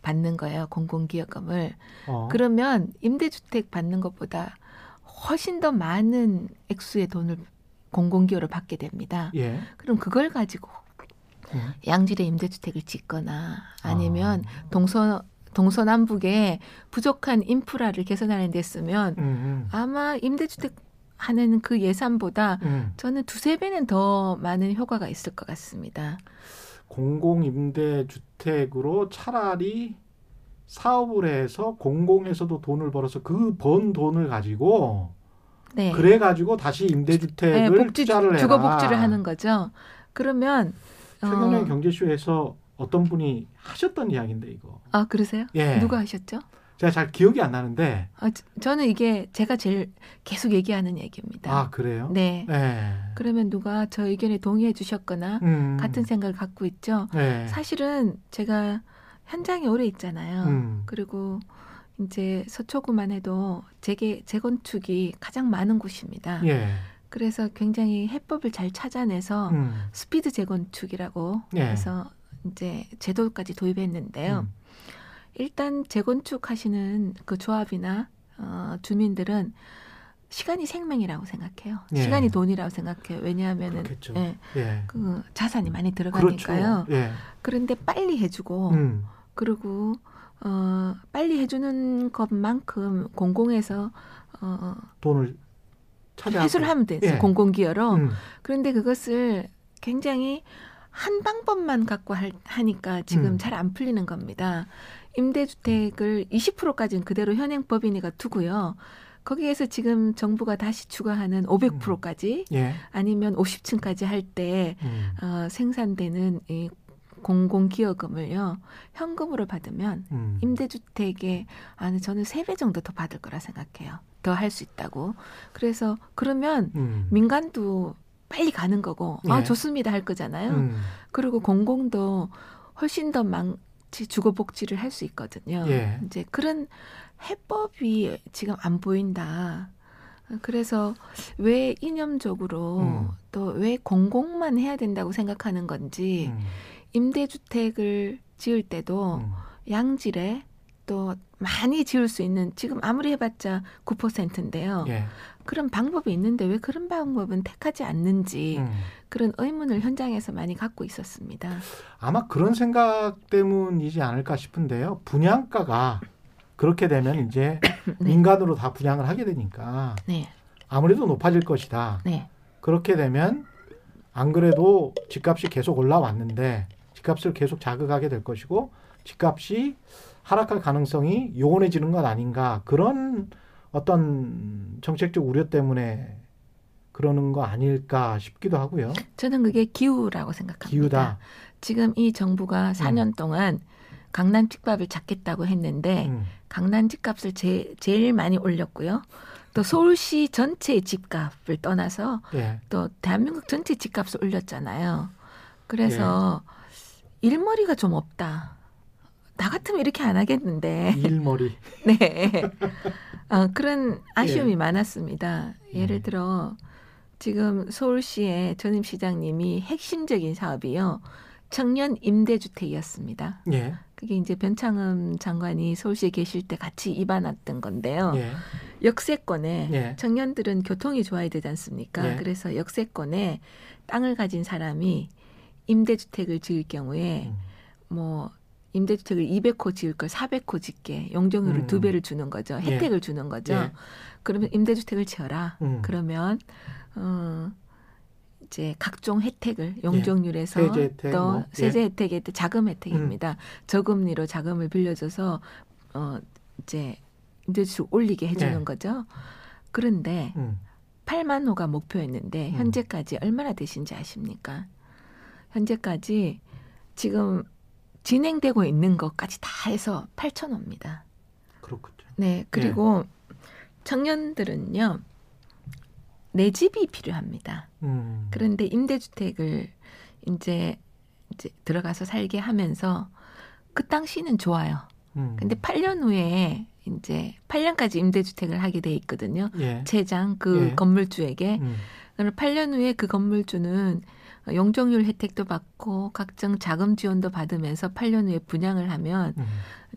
받는 거예요. 공공기여금을. 어. 그러면 임대주택 받는 것보다 훨씬 더 많은 액수의 돈을 공공기여로 받게 됩니다. 예. 그럼 그걸 가지고 음. 양질의 임대주택을 짓거나 아니면 아. 동서 동서남북에 부족한 인프라를 개선하는 데 쓰면 음, 음. 아마 임대주택 하는 그 예산보다 음. 저는 두세 배는 더 많은 효과가 있을 것 같습니다. 공공 임대 주택으로 차라리 사업을 해서 공공에서도 돈을 벌어서 그 번 돈을 가지고 네. 그래 가지고 다시 임대 네, 주택을 복지 투자를 해라. 주거 복지를 하는 거죠. 그러면 최경련 어, 경제쇼에서 어떤 분이 하셨던 이야기인데 이거. 아 그러세요? 예. 누가 하셨죠? 제가 잘 기억이 안 나는데. 아, 저- 저는 이게 제가 제일 계속 얘기하는 얘기입니다. 아 그래요? 네. 예. 그러면 누가 저 의견에 동의해 주셨거나 음. 같은 생각을 갖고 있죠. 예. 사실은 제가 현장에 오래 있잖아요. 음. 그리고 이제 서초구만 해도 재개 재건축이 가장 많은 곳입니다. 예. 그래서 굉장히 해법을 잘 찾아내서 음. 스피드 재건축이라고 예. 해서 이제 제도까지 도입했는데요. 음. 일단 재건축 하시는 그 조합이나 어, 주민들은 시간이 생명이라고 생각해요. 예. 시간이 돈이라고 생각해요. 왜냐하면은. 예, 예. 그 자산이 많이 그렇죠. 들어가니까요. 예. 그런데 빨리 해주고 음. 그리고 어, 빨리 해주는 것만큼 공공에서 어, 돈을 회수를 하면 되죠. 예. 공공기여로. 음. 그런데 그것을 굉장히 한 방법만 갖고 할, 하니까 지금 음. 잘안 풀리는 겁니다. 임대주택을 20%까지는 그대로 현행 법인이가 두고요. 거기에서 지금 정부가 다시 추가하는 500%까지 예. 아니면 50층까지 할때 음. 어, 생산되는 이 공공기여금을요 현금으로 받으면 음. 임대주택에 아니 저는 세 배 정도 더 받을 거라 생각해요. 더 할 수 있다고. 그래서 그러면 음. 민간도 빨리 가는 거고 아 예. 좋습니다 할 거잖아요. 음. 그리고 공공도 훨씬 더 망치 주거 복지를 할 수 있거든요. 예. 이제 그런 해법이 지금 안 보인다. 그래서 왜 이념적으로 음. 또왜 공공만 해야 된다고 생각하는 건지 음. 임대주택을 지을 때도 음. 양질에 또 많이 지을 수 있는 지금 아무리 해봤자 9%인데요. 예. 그런 방법이 있는데 왜 그런 방법은 택하지 않는지 음. 그런 의문을 현장에서 많이 갖고 있었습니다. 아마 그런 생각 때문이지 않을까 싶은데요. 분양가가 그렇게 되면 이제 네. 민간으로 다 분양을 하게 되니까 네, 아무래도 높아질 것이다. 네, 그렇게 되면 안 그래도 집값이 계속 올라왔는데 집값을 계속 자극하게 될 것이고 집값이 하락할 가능성이 요원해지는 것 아닌가 그런 어떤 정책적 우려 때문에 그러는 거 아닐까 싶기도 하고요. 저는 그게 기후라고 생각합니다. 기후다. 지금 이 정부가 4년 동안 강남 집값을 잡겠다고 했는데 음. 강남 집값을 제, 제일 많이 올렸고요. 또 서울시 전체의 집값을 떠나서 예. 또 대한민국 전체 집값을 올렸잖아요. 그래서 일머리가 좀 없다. 나 같으면 이렇게 안 하겠는데. 일머리. 네. 어, 그런 아쉬움이 예. 많았습니다. 예를 음. 들어 지금 서울시의 전임 시장님이 핵심적인 사업이요. 청년 임대주택이었습니다. 예. 그게 이제 변창흠 장관이 서울시에 계실 때 같이 입안했던 건데요. 예. 역세권에 예. 청년들은 교통이 좋아야 되지 않습니까? 예. 그래서 역세권에 땅을 가진 사람이 임대주택을 지을 경우에 음. 뭐 임대주택을 200호 지을 걸 400호 짓게 용적률을 음. 두 배를 주는 거죠. 예. 혜택을 주는 거죠. 예. 그러면 임대주택을 지어라. 음. 그러면 어 이제 각종 혜택을 용적률에서 예. 세제 혜택, 또 뭐, 예. 세제 혜택에 또 자금 혜택입니다. 저금리로 자금을 빌려줘서 어 이제 임대주택 올리게 해주는 예. 거죠. 그런데 음. 8만 호가 목표였는데 음. 현재까지 얼마나 되신지 아십니까? 현재까지 지금 진행되고 있는 것까지 다 해서 8천 호입니다. 그렇군요. 네, 그리고 청년들은요 내 집이 필요합니다. 음. 그런데 임대주택을 이제 이제 들어가서 살게 하면서 그 당시는 좋아요. 음. 근데 8년 후에 이제 8년까지 임대주택을 하게 돼 있거든요. 예. 최장 그 예. 건물주에게 음. 그럼 8년 후에 그 건물주는 용적률 혜택도 받고 각종 자금 지원도 받으면서 8년 후에 분양을 하면 음.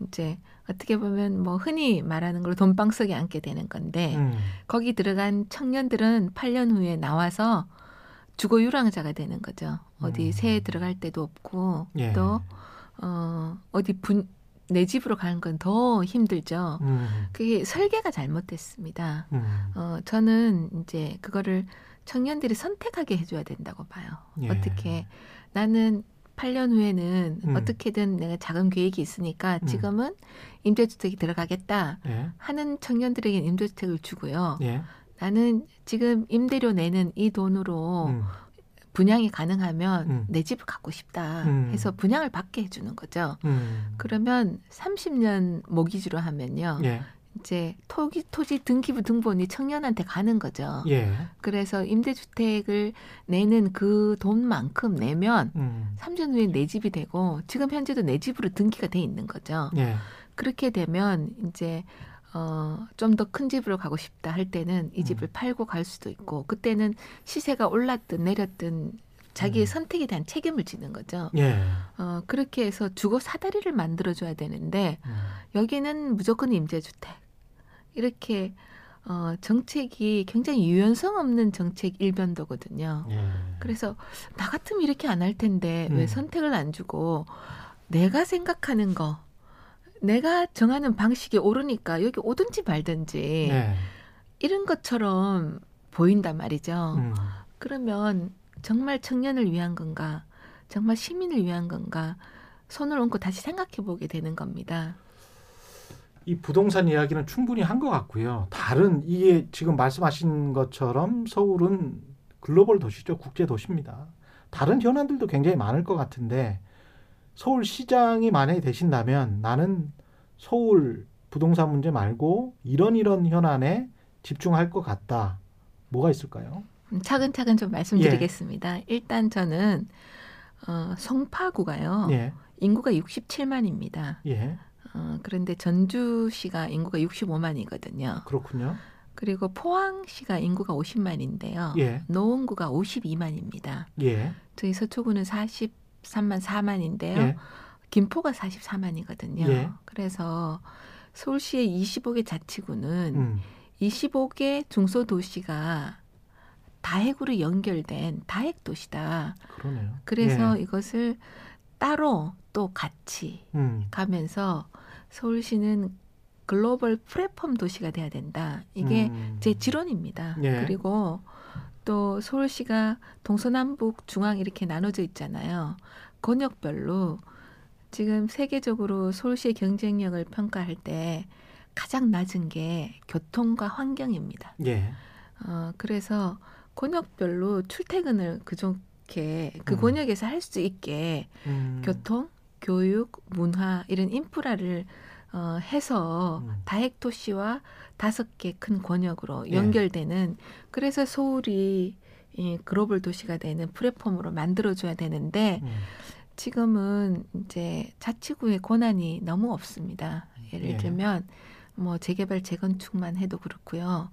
이제 어떻게 보면 뭐 흔히 말하는 걸로 돈방석에 앉게 되는 건데 음. 거기 들어간 청년들은 8년 후에 나와서 주거 유랑자가 되는 거죠. 어디 음. 새에 들어갈 데도 없고 예. 또 어, 어디 분, 내 집으로 가는 건 더 힘들죠. 음. 그게 설계가 잘못됐습니다. 음. 어, 저는 이제 그거를 청년들이 선택하게 해줘야 된다고 봐요. 예. 어떻게 나는 8년 후에는 음. 어떻게든 내가 자금 계획이 있으니까 음. 지금은 임대주택이 들어가겠다 예. 하는 청년들에게 임대주택을 주고요. 예. 나는 지금 임대료 내는 이 돈으로 음. 분양이 가능하면 음. 내 집을 갖고 싶다 음. 해서 분양을 받게 해주는 거죠. 음. 그러면 30년 모기지로 하면요. 예. 이제 토기, 토지 등기부 등본이 청년한테 가는 거죠. 예. 그래서 임대주택을 내는 그 돈만큼 내면 음. 3년 후에 내 집이 되고 지금 현재도 내 집으로 등기가 돼 있는 거죠. 예. 그렇게 되면 이제 어, 좀 더 큰 집으로 가고 싶다 할 때는 이 음. 집을 팔고 갈 수도 있고 그때는 시세가 올랐든 내렸든 자기의 음. 선택에 대한 책임을 지는 거죠. 예. 어, 그렇게 해서 주거 사다리를 만들어줘야 되는데 음. 여기는 무조건 임대주택. 이렇게 어, 정책이 굉장히 유연성 없는 정책 일변도거든요. 예. 그래서 나 같으면 이렇게 안 할 텐데 왜 음. 선택을 안 주고 내가 생각하는 거, 내가 정하는 방식이 옳으니까 여기 오든지 말든지 예. 이런 것처럼 보인단 말이죠. 음. 그러면 정말 청년을 위한 건가, 정말 시민을 위한 건가 손을 얹고 다시 생각해 보게 되는 겁니다. 이 부동산 이야기는 충분히 한 것 같고요. 다른 이게 지금 말씀하신 것처럼 서울은 글로벌 도시죠. 국제 도시입니다. 다른 현안들도 굉장히 많을 것 같은데 서울 시장이 만약에 되신다면 나는 서울 부동산 문제 말고 이런 이런 현안에 집중할 것 같다. 뭐가 있을까요? 음, 차근차근 좀 말씀드리겠습니다. 일단 저는 어, 송파구가요. 예, 인구가 67만입니다. 예, 어, 그런데 전주시가 인구가 65만이거든요. 그렇군요. 그리고 포항시가 인구가 50만인데요. 예, 노원구가 52만입니다. 예, 저희 서초구는 43만 4만인데요. 예, 김포가 44만이거든요. 예. 그래서 서울시의 25개 자치구는 음, 25개 중소도시가 다핵으로 연결된 다핵 도시다. 그러네요. 그래서 예, 이것을 따로 또 같이 음, 가면서 서울시는 글로벌 플랫폼 도시가 돼야 된다. 이게 음, 제 지론입니다. 예. 그리고 또 서울시가 동서남북 중앙 이렇게 나눠져 있잖아요. 권역별로 지금 세계적으로 서울시의 경쟁력을 평가할 때 가장 낮은 게 교통과 환경입니다. 예, 어, 그래서 권역별로 출퇴근을 그좋게 그 음. 권역에서 할 수 있게 음, 교통, 교육, 문화 이런 인프라를 어, 해서 음. 다핵 도시와 다섯 개 큰 권역으로 예. 연결되는 그래서 서울이 이 글로벌 도시가 되는 플랫폼으로 만들어줘야 되는데 음, 지금은 이제 자치구의 권한이 너무 없습니다. 예를 예. 들면 뭐 재개발 재건축만 해도 그렇고요.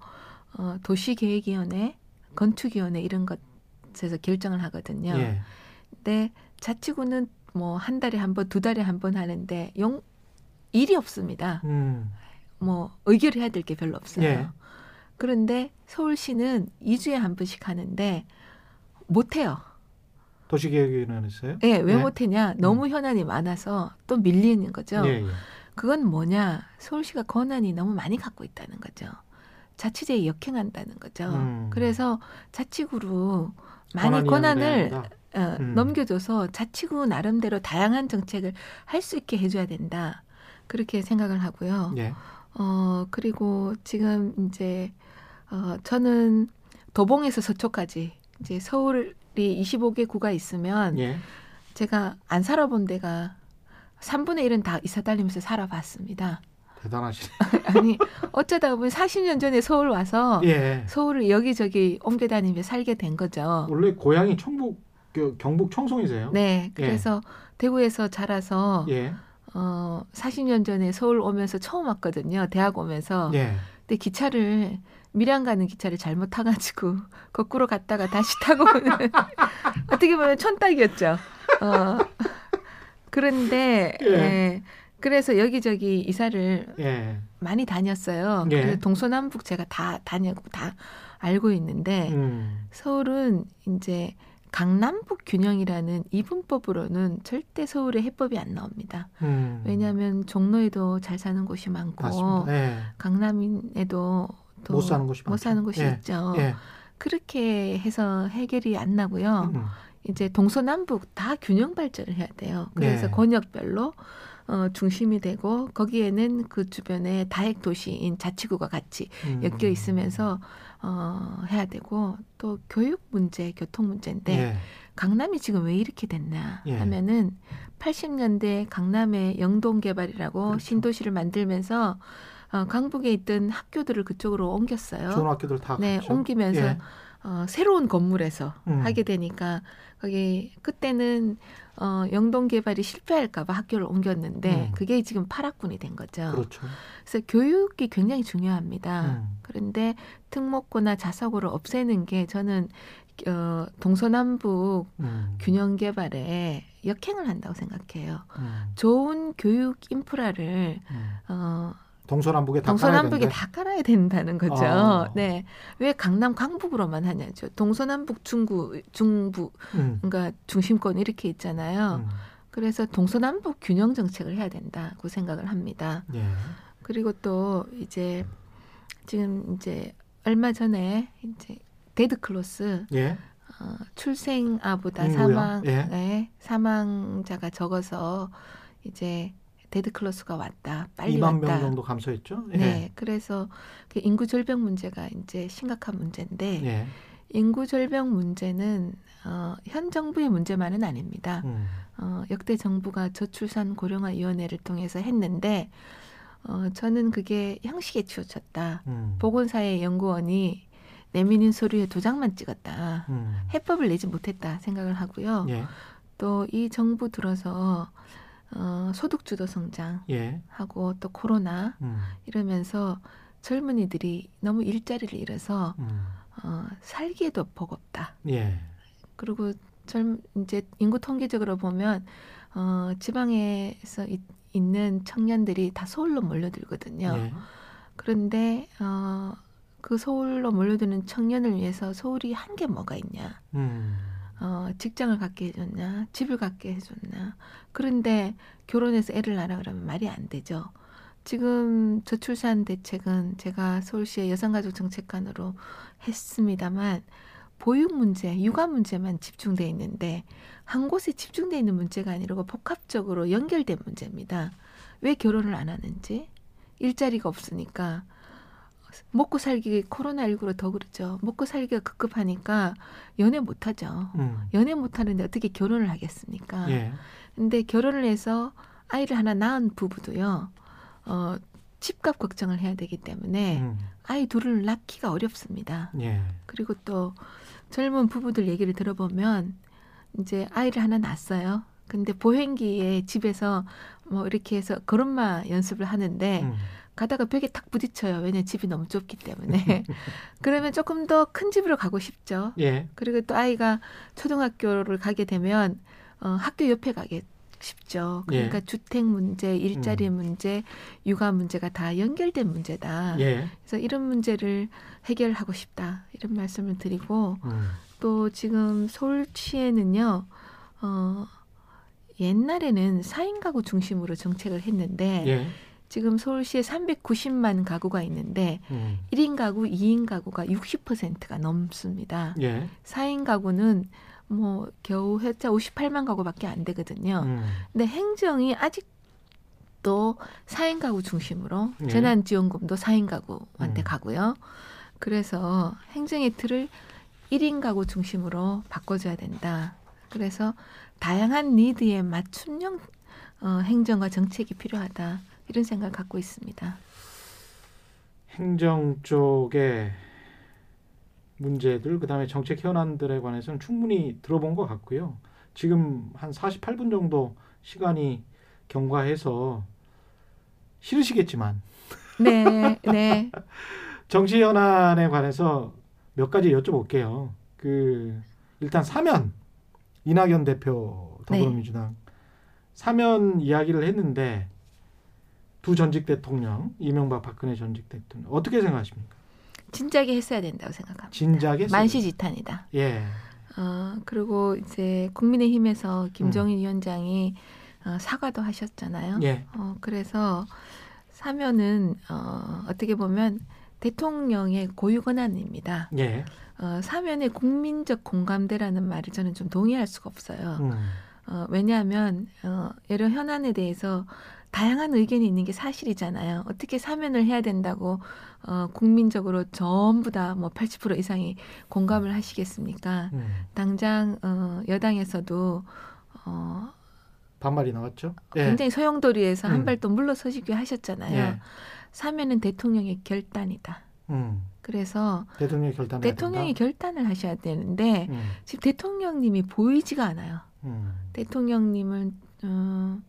어, 도시계획위원회, 건축위원회 이런 것에서 결정을 하거든요. 예, 근데 자치구는 뭐 한 달에 한 번, 두 달에 한 번 하는데 영 일이 없습니다. 음, 뭐 의결해야 될 게 별로 없어요. 예. 그런데 서울시는 2주에 한 번씩 하는데 못 해요. 도시계획위원회에서요? 예, 왜 네. 못했냐? 너무 현안이 많아서 또 밀리는 거죠. 예, 예. 그건 뭐냐? 서울시가 권한이 너무 많이 갖고 있다는 거죠. 자치제에 역행한다는 거죠. 음. 그래서 자치구로 많이 권한을 한다. 어, 음. 넘겨줘서 자치구 나름대로 다양한 정책을 할 수 있게 해줘야 된다. 그렇게 생각을 하고요. 예, 어, 그리고 지금 이제, 어, 저는 도봉에서 서초까지 이제 서울이 25개 구가 있으면 예, 제가 안 살아본 데가 3분의 1은 다 이사 다니면서 살아봤습니다. 대단하시네. 아니, 어쩌다 보면 40년 전에 서울 와서 예. 서울을 여기저기 옮겨 다니며 살게 된 거죠. 원래 고향이 청북 그 경북 청송이세요? 네, 그래서 대구에서 자라서 예. 어 40년 전에 서울 오면서 처음 왔거든요. 대학 오면서. 예. 근데 기차를 밀양 가는 기차를 잘못 타가지고 거꾸로 갔다가 다시 타고 오는 어떻게 보면 촌딱이었죠. 어 그런데 예. 예. 그래서 여기저기 이사를 예. 많이 다녔어요. 예. 그래서 동서남북 제가 다 다녀고 다 알고 있는데 음. 서울은 이제 강남북 균형이라는 이분법으로는 절대 서울에 해법이 안 나옵니다. 음. 왜냐하면 종로에도 잘 사는 곳이 많고. 예. 강남에도 또 못 사는 곳이 못. 사는 곳이 예. 있죠. 예. 그렇게 해서 해결이 안 나고요. 음. 이제 동서남북 다 균형 발전을 해야 돼요. 그래서 네. 권역별로 어, 중심이 되고 거기에는 그 주변에 다핵 도시인 자치구가 같이 음. 엮여 있으면서 어, 해야 되고 또 교육 문제, 교통 문제인데 예. 강남이 지금 왜 이렇게 됐나 예. 하면은 80년대 강남의 영동 개발이라고 그렇죠. 신도시를 만들면서 어, 강북에 있던 학교들을 그쪽으로 옮겼어요. 좋은 학교들 다 네, 갔죠. 옮기면서 예. 어, 새로운 건물에서 음. 하게 되니까 거기 그때는 어, 영동 개발이 실패할까봐 학교를 옮겼는데 음. 그게 지금 파락군이 된 거죠. 그렇죠. 그래서 교육이 굉장히 중요합니다. 음. 그런데 특목고나 자사고를 없애는 게 저는 어, 동서남북 음. 균형 개발에 역행을 한다고 생각해요. 음. 좋은 교육 인프라를 음. 어, 동서남북에 다 동서남북에 깔아야 다 깔아야 된다는 거죠. 아. 네. 왜 강남 강북으로만 하냐죠. 동서남북 중구 중부. 음. 그러니까 중심권 이렇게 있잖아요. 음. 그래서 동서남북 균형 정책을 해야 된다고 생각을 합니다. 예. 그리고 또 이제 지금 이제 얼마 전에 이제 dead cross 예. 어, 출생아보다 인구요? 사망 예. 네, 사망자가 적어서 이제 dead cross가 왔다. 빨리 2만 왔다. 명 정도 감소했죠. 예. 네, 그래서 그 인구 절벽 문제가 이제 심각한 문제인데 예. 인구 절벽 문제는 어, 현 정부의 문제만은 아닙니다. 음. 어, 역대 정부가 저출산 고령화 위원회를 통해서 했는데 어, 저는 그게 형식에 치우쳤다. 음. 보건사회 연구원이 내밀인 서류에 도장만 찍었다. 음. 해법을 내지 못했다 생각을 하고요. 예. 또이 정부 들어서 어, 소득주도 성장하고 예. 또 코로나 음. 이러면서 젊은이들이 너무 일자리를 잃어서 음. 어, 살기에도 버겁다. 예. 그리고 젊 이제 인구 통계적으로 보면 어, 지방에서 있, 있는 청년들이 다 서울로 몰려들거든요. 예. 그런데 어, 그 서울로 몰려드는 청년을 위해서 서울이 한 게 뭐가 있냐? 음. 어, 직장을 갖게 해줬냐? 집을 갖게 해줬냐? 그런데 결혼해서 애를 낳으라 그러면 말이 안 되죠. 지금 저출산 대책은 제가 서울시의 여성가족 정책관으로 했습니다만 보육 문제, 육아 문제만 집중돼 있는데 한 곳에 집중돼 있는 문제가 아니고 복합적으로 연결된 문제입니다. 왜 결혼을 안 하는지 일자리가 없으니까 먹고 살기 코로나19로 더 그렇죠. 먹고 살기가 급급하니까 연애 못 하죠. 음. 연애 못 하는데 어떻게 결혼을 하겠습니까? 예. 근데 결혼을 해서 아이를 하나 낳은 부부도요. 어, 집값 걱정을 해야 되기 때문에 음. 아이 둘을 낳기가 어렵습니다. 예. 그리고 또 젊은 부부들 얘기를 들어보면 이제 아이를 하나 낳았어요. 근데 보행기에 집에서 뭐 이렇게 해서 걸음마 연습을 하는데 음. 가다가 벽에 탁 부딪혀요. 왜냐 집이 너무 좁기 때문에. 그러면 조금 더 큰 집으로 가고 싶죠. 예. 그리고 또 아이가 초등학교를 가게 되면 어, 학교 옆에 가게 싶죠. 그러니까 예. 주택 문제, 일자리 문제, 육아 문제가 다 연결된 문제다. 예. 그래서 이런 문제를 해결하고 싶다. 이런 말씀을 드리고 음. 또 지금 서울시에는요. 어, 옛날에는 4인 가구 중심으로 정책을 했는데 예. 지금 서울시에 390만 가구가 있는데 음. 1인 가구, 2인 가구가 60%가 넘습니다. 예. 4인 가구는 뭐 겨우 해자 58만 가구밖에 안 되거든요. 음. 근데 행정이 아직도 4인 가구 중심으로 예. 재난지원금도 4인 가구한테 음. 가고요. 그래서 행정의 틀을 1인 가구 중심으로 바꿔줘야 된다. 그래서 다양한 니드에 맞춤형 어, 행정과 정책이 필요하다. 이런 생각을 갖고 있습니다. 행정 쪽의 문제들 그다음에 정책 현안들에 관해서는 충분히 들어본 것 같고요. 지금 한 48분 정도 시간이 경과해서 싫으시겠지만 네, 네, 정치 현안에 관해서 몇 가지 여쭤볼게요. 그 일단 사면 이낙연 대표 더불어민주당 사면 이야기를 했는데 두 전직 대통령 이명박 박근혜 전직 대통령 어떻게 생각하십니까? 진작에 했어야 된다고 생각합니다. 진작에 만시지탄이다. 예. 어, 그리고 이제 국민의힘에서 김정인 위원장이 어, 사과도 하셨잖아요. 예. 어, 그래서 사면은 어, 어떻게 보면 대통령의 고유 권한입니다. 예. 어, 사면의 국민적 공감대라는 말을 저는 좀 동의할 수가 없어요. 음. 어, 왜냐하면 어, 여러 현안에 대해서 다양한 의견이 있는 게 사실이잖아요. 어떻게 사면을 해야 된다고 어, 국민적으로 전부 다 뭐 80% 이상이 공감을 하시겠습니까? 음. 당장 어, 여당에서도 어, 반말이 나왔죠? 예. 굉장히 소용돌이에서 음. 한발또 물러서시기로 하셨잖아요. 예. 사면은 대통령의 결단이다. 음. 그래서 대통령이 대통령이. 결단을 하셔야 되는데 음. 지금 대통령님이 보이지가 않아요. 음. 대통령님은 어,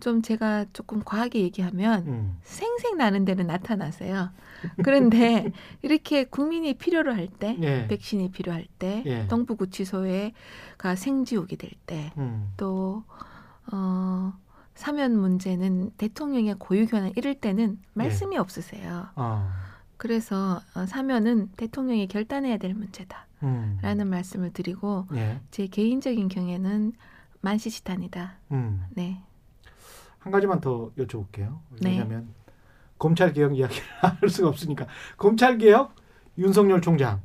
좀 제가 조금 과하게 얘기하면 음. 생생 나는 데는 나타나세요. 그런데 이렇게 국민이 필요로 할 때, 예. 백신이 필요할 때, 예. 동부구치소에가 생지옥이 될 때, 음. 또 어, 사면 문제는 대통령의 고유 권한 이럴 때는 말씀이 없으세요. 어. 그래서 어, 사면은 대통령이 결단해야 될 문제다라는 음. 말씀을 드리고 예. 제 개인적인 경에는 만시지탄이다. 음. 네. 한 가지만 더 여쭤볼게요. 네. 왜냐하면 검찰 개혁 이야기를 안 할 수가 없으니까 검찰 개혁 윤석열 총장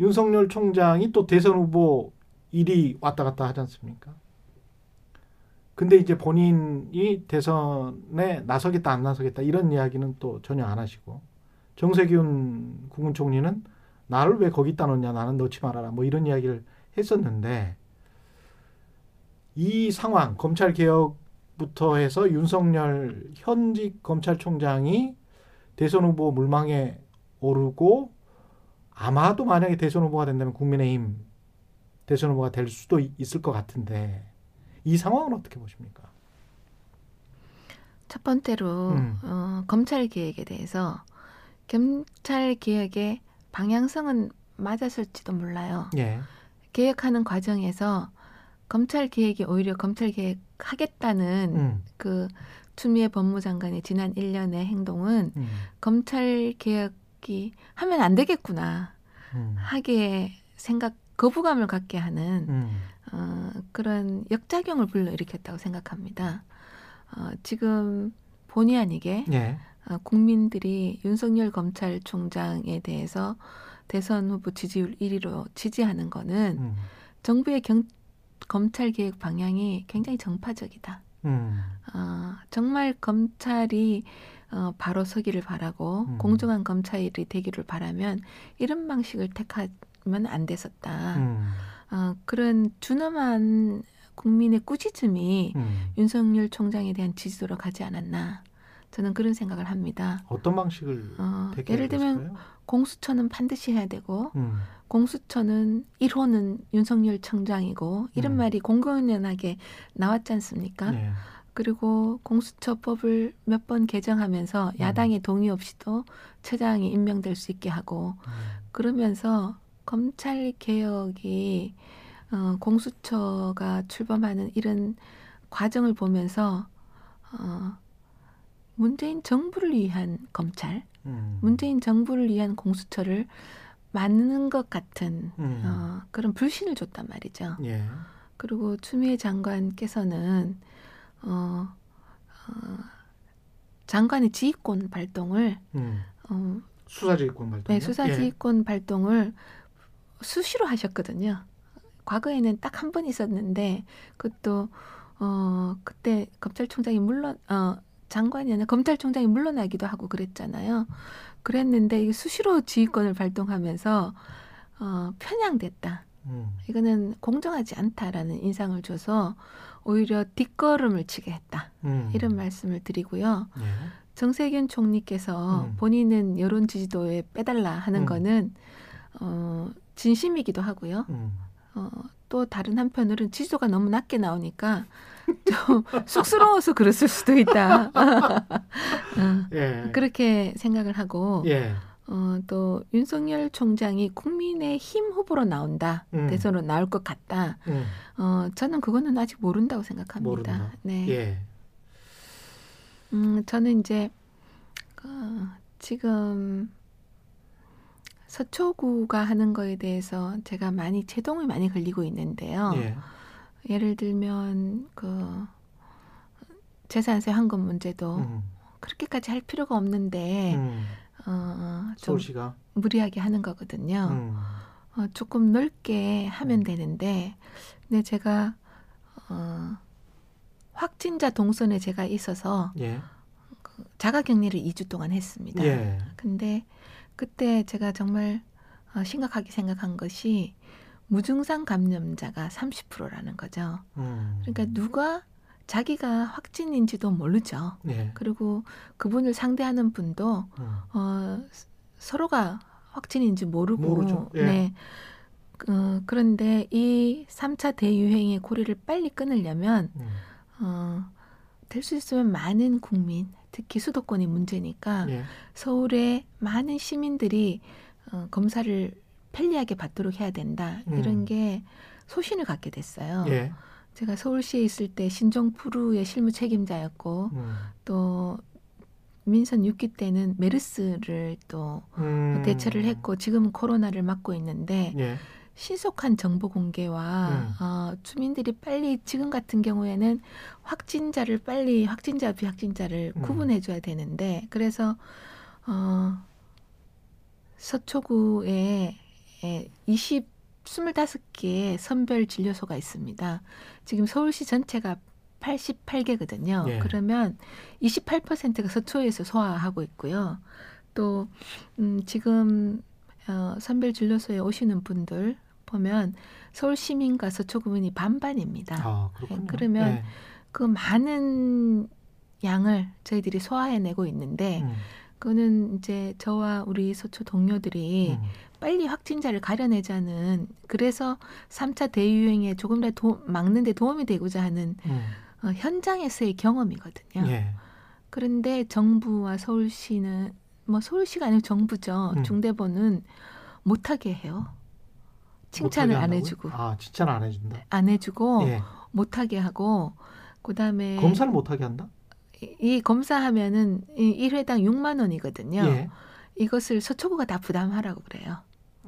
윤석열 총장이 또 대선 후보 일이 왔다 갔다 하지 않습니까? 근데 이제 본인이 대선에 나서겠다 안 나서겠다 이런 이야기는 또 전혀 안 하시고 정세균 국무총리는 나를 왜 거기다 넣냐 나는 넣지 말아라 뭐 이런 이야기를 했었는데 이 상황 검찰 개혁 부터 해서 윤석열 현직 검찰총장이 대선 후보 물망에 오르고 아마도 만약에 대선 후보가 된다면 국민의힘 대선 후보가 될 수도 있을 것 같은데 이 상황은 어떻게 보십니까? 첫 번째로 음. 어, 검찰 개혁에 대해서 검찰 개혁의 방향성은 맞았을지도 몰라요. 예. 개혁하는 과정에서 검찰 개혁이 오히려 검찰 개혁 하겠다는 음. 그 추미애 법무장관의 지난 1년의 행동은 음. 검찰 개혁이 하면 안 되겠구나 음. 하게 생각 거부감을 갖게 하는 음. 어, 그런 역작용을 불러일으켰다고 생각합니다. 어, 지금 본의 아니게 예. 어, 국민들이 윤석열 검찰총장에 대해서 대선 후보 지지율 1위로 지지하는 거는 음. 정부의 경, 검찰 개혁 방향이 굉장히 정파적이다. 음. 어, 정말 검찰이 어, 바로 서기를 바라고 음. 공정한 검찰이 되기를 바라면 이런 방식을 택하면 안 됐었다. 음. 어, 그런 준엄한 국민의 꾸짖음이 음. 윤석열 총장에 대한 지지도로 가지 않았나. 저는 그런 생각을 합니다. 어떤 방식을 어, 예를 들면 보실까요? 공수처는 반드시 해야 되고 음. 공수처는 1호는 윤석열 청장이고 이런 음. 말이 공공연하게 나왔지 않습니까? 예. 그리고 공수처법을 몇 번 개정하면서 음. 야당의 동의 없이도 처장이 임명될 수 있게 하고 음. 그러면서 검찰 개혁이 어, 공수처가 출범하는 이런 과정을 보면서 어, 문재인 정부를 위한 검찰, 음. 문재인 정부를 위한 공수처를 만드는 것 같은 음. 어, 그런 불신을 줬단 말이죠. 예. 그리고 추미애 장관께서는 어, 어, 장관의 지휘권 발동을 음. 어, 수사지휘권 발동. 네, 수사지휘권 발동을 수시로 하셨거든요. 과거에는 딱 한 번 있었는데 그것도 어 그때 검찰총장이 물론 어 장관이 아니라 검찰총장이 물러나기도 하고 그랬잖아요. 그랬는데 이게 수시로 지휘권을 발동하면서 어 편향됐다. 음. 이거는 공정하지 않다라는 인상을 줘서 오히려 뒷걸음을 치게 했다. 음. 이런 말씀을 드리고요. 예. 정세균 총리께서 음. 본인은 여론 지지도에 빼달라 하는 음. 거는 어, 진심이기도 하고요. 음. 어, 또 다른 한편으로는 지지도가 너무 낮게 나오니까 좀 쑥스러워서 그랬을 수도 있다. 어, 예. 그렇게 생각을 하고 예. 어, 또 윤석열 총장이 국민의 힘 후보로 나온다. 음. 대선으로 나올 것 같다. 음. 어, 저는 그거는 아직 모른다고 생각합니다. 모른다. 네. 예. 음, 저는 이제 어, 지금 서초구가 하는 거에 대해서 제가 많이 제동이 많이 걸리고 있는데요. 예. 예를 들면 그 재산세 환급 문제도 음. 그렇게까지 할 필요가 없는데 음. 어, 좀 서울시가. 무리하게 하는 거거든요. 음. 어, 조금 넓게 하면 되는데, 근데 제가 어, 확진자 동선에 제가 있어서 예. 자가격리를 2주 동안 했습니다. 예. 근데 그때 제가 정말 어, 심각하게 생각한 것이 무증상 감염자가 30%라는 거죠. 음. 그러니까 누가 자기가 확진인지도 모르죠. 예. 그리고 그분을 상대하는 분도 음. 어, 스- 서로가 확진인지 모르고 모르죠. 예. 네. 어, 그런데 이 3차 대유행의 고리를 빨리 끊으려면 음. 어, 될 수 있으면 많은 국민, 특히 수도권이 문제니까 예. 서울의 많은 시민들이 어, 검사를 편리하게 받도록 해야 된다. 음. 이런 게 소신을 갖게 됐어요. 예. 제가 서울시에 있을 때 신종프루의 실무 책임자였고 음. 또 민선 6기 때는 메르스를 또 음. 대처를 했고 지금은 코로나를 맡고 있는데 예. 신속한 정보 공개와 음. 어, 주민들이 빨리 지금 같은 경우에는 확진자를 빨리 확진자 비확진자를 음. 구분해 줘야 되는데 그래서 어, 서초구에 에, 20 25개 선별 진료소가 있습니다. 지금 서울시 전체가 88개거든요. 예. 그러면 28%가 서초에서 소화하고 있고요. 또 음, 지금 어, 선별 진료소에 오시는 분들 보면 서울 시민과 서초구민이 반반입니다. 아. 그러면 예. 그 많은 양을 저희들이 소화해내고 있는데 음, 그거는 이제 저와 우리 서초 동료들이 음, 빨리 확진자를 가려내자는 그래서 3차 대유행에 조금이라도 도, 막는 데 도움이 되고자 하는 음, 어, 현장에서의 경험이거든요. 예. 그런데 정부와 서울시는 뭐 서울시가 아니고 정부죠. 음. 중대본은 못하게 해요. 칭찬을 안? 해주고 아, 칭찬을 안 해준다. 안 해주고 예. 못하게 하고 그다음에 검사를 못하게 한다? 이, 이 검사하면은 이 1회당 6만 원이거든요. 예. 이것을 서초구가 다 부담하라고 그래요.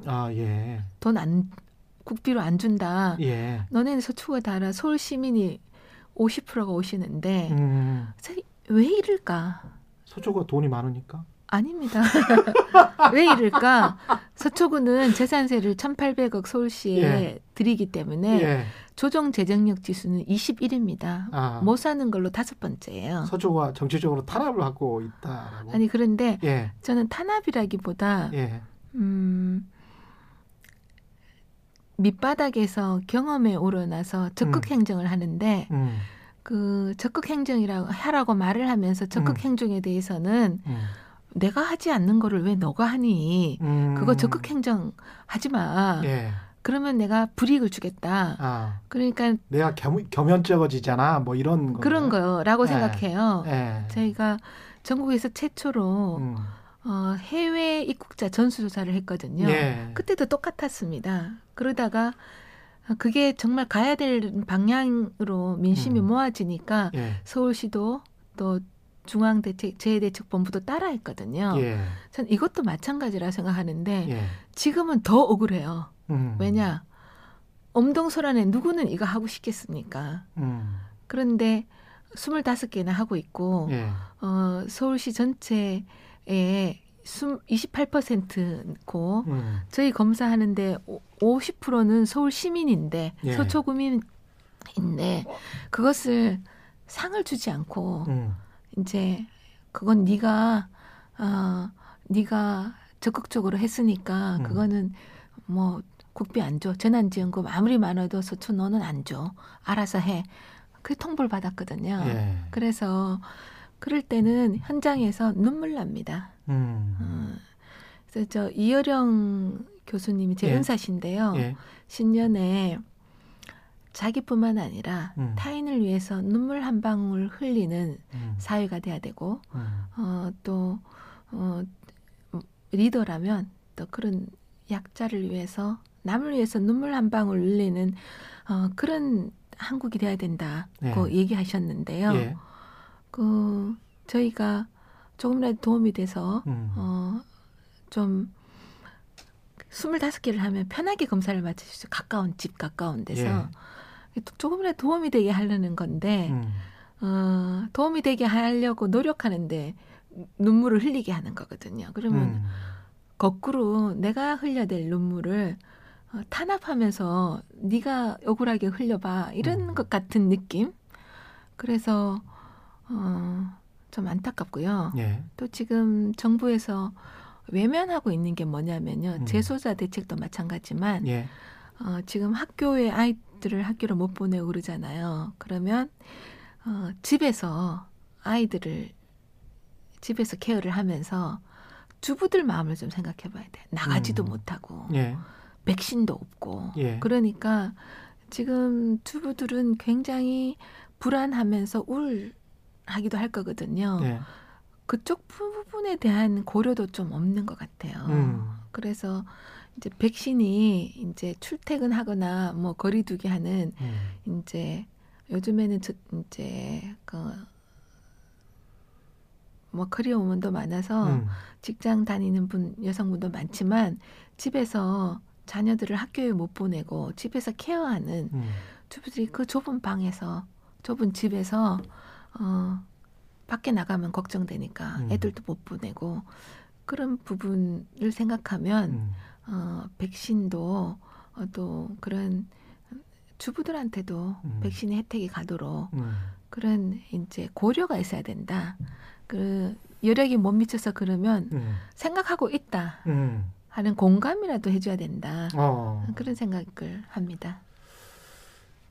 아, 예. 돈 안 국비로 안 준다. 예. 너네는 서초구가 다 알아. 서울 시민이 50%가 오시는데 음, 사실 왜 이럴까? 서초가 돈이 많으니까. 아닙니다. 왜 이럴까? 서초구는 재산세를 1,800억 서울시에 예. 드리기 때문에 예. 조정 재정력 지수는 21입니다. 아, 못 사는 걸로 다섯 번째예요. 서초가 정치적으로 탄압을 하고 있다라고. 아니 그런데 예. 저는 탄압이라기보다 예. 음, 밑바닥에서 경험에 우러나서 적극 음. 행정을 하는데 음, 그 적극 행정이라고 하라고 말을 하면서 적극 음. 행정에 대해서는 음, 내가 하지 않는 거를 왜 너가 하니? 음. 그거 적극 행정 하지 마. 예. 그러면 내가 불이익을 주겠다. 아, 그러니까 내가 겸, 겸연쩍어지잖아. 뭐 이런 거. 그런 거라고 네. 생각해요. 예. 저희가 전국에서 최초로 음. 어, 해외 입국자 전수조사를 했거든요. 예. 그때도 똑같았습니다. 그러다가 그게 정말 가야 될 방향으로 민심이 음. 모아지니까 예. 서울시도 또 중앙대책 재해대책본부도 따라했거든요. 예. 전 이것도 마찬가지라 생각하는데 예. 지금은 더 억울해요. 음. 왜냐? 엄동설안에 누구는 이거 하고 싶겠습니까? 음. 그런데 25개나 하고 있고 예. 어, 서울시 전체에 28%고 음. 저희 검사하는데 50%는 서울 시민인데 예. 서초구민인데 그것을 상을 주지 않고 음. 이제 그건 네가 어 네가 적극적으로 했으니까 음. 그거는 뭐 국비 안 줘. 재난지원금 아무리 많아도 서초 너는 안 줘. 알아서 해. 그 통보를 받았거든요. 예. 그래서 그럴 때는 현장에서 눈물 납니다. 음. 어, 그래서 저 이여령 교수님이 제 예. 은사신데요. 예. 신년에 자기뿐만 아니라 음. 타인을 위해서 눈물 한 방울 흘리는 음. 사회가 돼야 되고 음. 어, 또 어, 리더라면 또 그런 약자를 위해서 남을 위해서 눈물 한 방울 흘리는 어, 그런 한국이 돼야 된다고 예. 얘기하셨는데요. 예. 그 저희가 조금이라도 도움이 돼서 음. 어, 좀 스물다섯 개를 하면 편하게 검사를 맡을 수 있어요. 가까운 집 가까운 데서 조금이라도 도움이 되게 하려는 건데 예. 음. 어, 도움이 되게 하려고 노력하는데 눈물을 흘리게 하는 거거든요. 그러면 음. 거꾸로 내가 흘려야될 눈물을 어, 탄압하면서 네가 억울하게 흘려봐 이런 음. 것 같은 느낌. 그래서 어, 좀 안타깝고요. 예. 또 지금 정부에서 외면하고 있는 게 뭐냐면요. 음. 재소자 대책도 마찬가지만 예. 어, 지금 학교에 아이 들을 학교를 못 보내고 그러잖아요. 그러면 어, 집에서 아이들을 집에서 케어를 하면서 주부들 마음을 좀 생각해 봐야 돼. 나가지도 음. 못하고 예. 백신도 없고. 예. 그러니까 지금 주부들은 굉장히 불안하면서 우울하기도 할 거거든요. 예. 그쪽 부분에 대한 고려도 좀 없는 것 같아요. 음. 그래서 이제 백신이 이제 출퇴근하거나 뭐 거리두기 하는 음. 이제 요즘에는 저 이제 그뭐 커리어 우먼도 많아서 음. 직장 다니는 분 여성분도 많지만 집에서 자녀들을 학교에 못 보내고 집에서 케어하는 음. 주부들이 그 좁은 방에서 좁은 집에서 어 밖에 나가면 걱정되니까 음. 애들도 못 보내고 그런 부분을 생각하면 음. 어 백신도 어, 또 그런 주부들한테도 음. 백신의 혜택이 가도록 음. 그런 이제 고려가 있어야 된다. 그 여력이 못 미쳐서 그러면 음. 생각하고 있다 음. 하는 공감이라도 해줘야 된다. 어. 그런 생각을 합니다.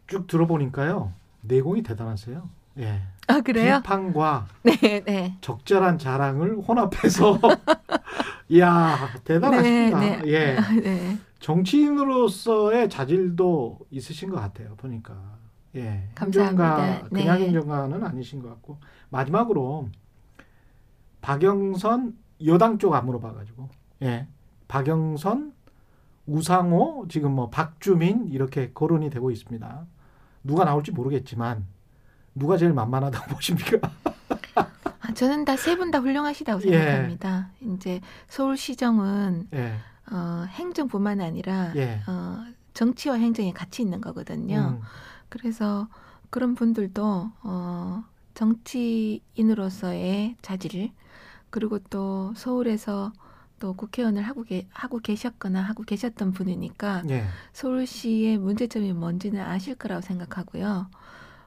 쭉 들어보니까요. 내공이 대단하세요. 예. 아 그래요? 비판과 네, 네. 적절한 자랑을 혼합해서 이야 대단하십니다. 네, 네. 예. 아, 네. 정치인으로서의 자질도 있으신 것 같아요. 보니까 예. 감사합니다. 행정가 그냥 네. 행정가는 아니신 것 같고 마지막으로 박영선 여당 쪽 안 물어봐가지고 예. 박영선 우상호 지금 뭐 박주민 이렇게 거론이 되고 있습니다. 누가 나올지 모르겠지만 누가 제일 만만하다고 보십니까? 아, 저는 다 세 분 다 훌륭하시다고 예. 생각합니다. 이제 서울시정은 예. 어, 행정뿐만 아니라 예. 어, 정치와 행정이 같이 있는 거거든요. 음, 그래서 그런 분들도 어, 정치인으로서의 자질 그리고 또 서울에서 또 국회의원을 하고, 계, 하고 계셨거나 하고 계셨던 분이니까 예. 서울시의 문제점이 뭔지는 아실 거라고 생각하고요.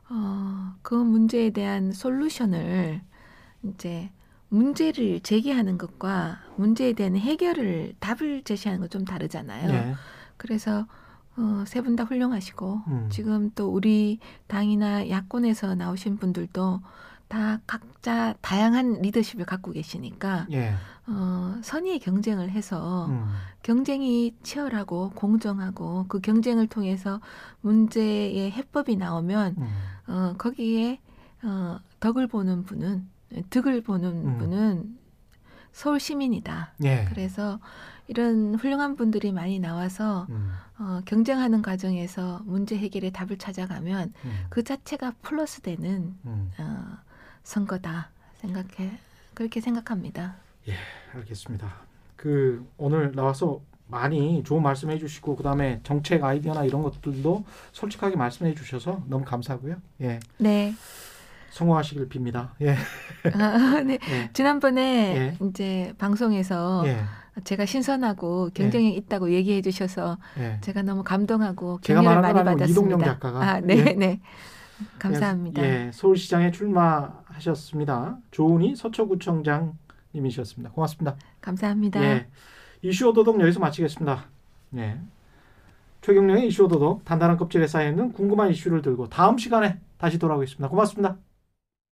어, 그 문제에 대한 솔루션을 이제 문제를 제기하는 것과 문제에 대한 해결을 답을 제시하는 건좀 다르잖아요. 예. 그래서 어, 세 분 다 훌륭하시고 음. 지금 또 우리 당이나 야권에서 나오신 분들도 다 각자 다양한 리더십을 갖고 계시니까 예. 어, 선의의 경쟁을 해서 음. 경쟁이 치열하고 공정하고 그 경쟁을 통해서 문제의 해법이 나오면 음. 어, 거기에 어, 덕을 보는 분은 득을 보는 음. 분은 서울 시민이다. 예. 그래서 이런 훌륭한 분들이 많이 나와서 음. 어, 경쟁하는 과정에서 문제 해결의 답을 찾아가면 음. 그 자체가 플러스 되는 음. 어, 선거다 생각해 그렇게 생각합니다. 알겠습니다. 그 오늘 나와서 많이 좋은 말씀해 주시고 그다음에 정책 아이디어나 이런 것들도 솔직하게 말씀해 주셔서 너무 감사하고요. 예. 네. 성공하시길 빕니다. 예. 아, 네. 예. 지난번에 예. 이제 방송에서 예. 제가 신선하고 경쟁력 있다고 얘기해 주셔서 예. 제가 너무 감동하고 말한 많이 건 아니고 이동영 받았습니다. 작가가. 아, 네, 예. 네. 감사합니다. 예. 서울시장에 출마하셨습니다. 조은희 서초구청장님이셨습니다. 고맙습니다. 감사합니다. 예. 이슈 오도독 여기서 마치겠습니다. 예. 최경령의 이슈 오도독 단단한 껍질에 쌓여있는 궁금한 이슈를 들고 다음 시간에 다시 돌아오겠습니다. 고맙습니다.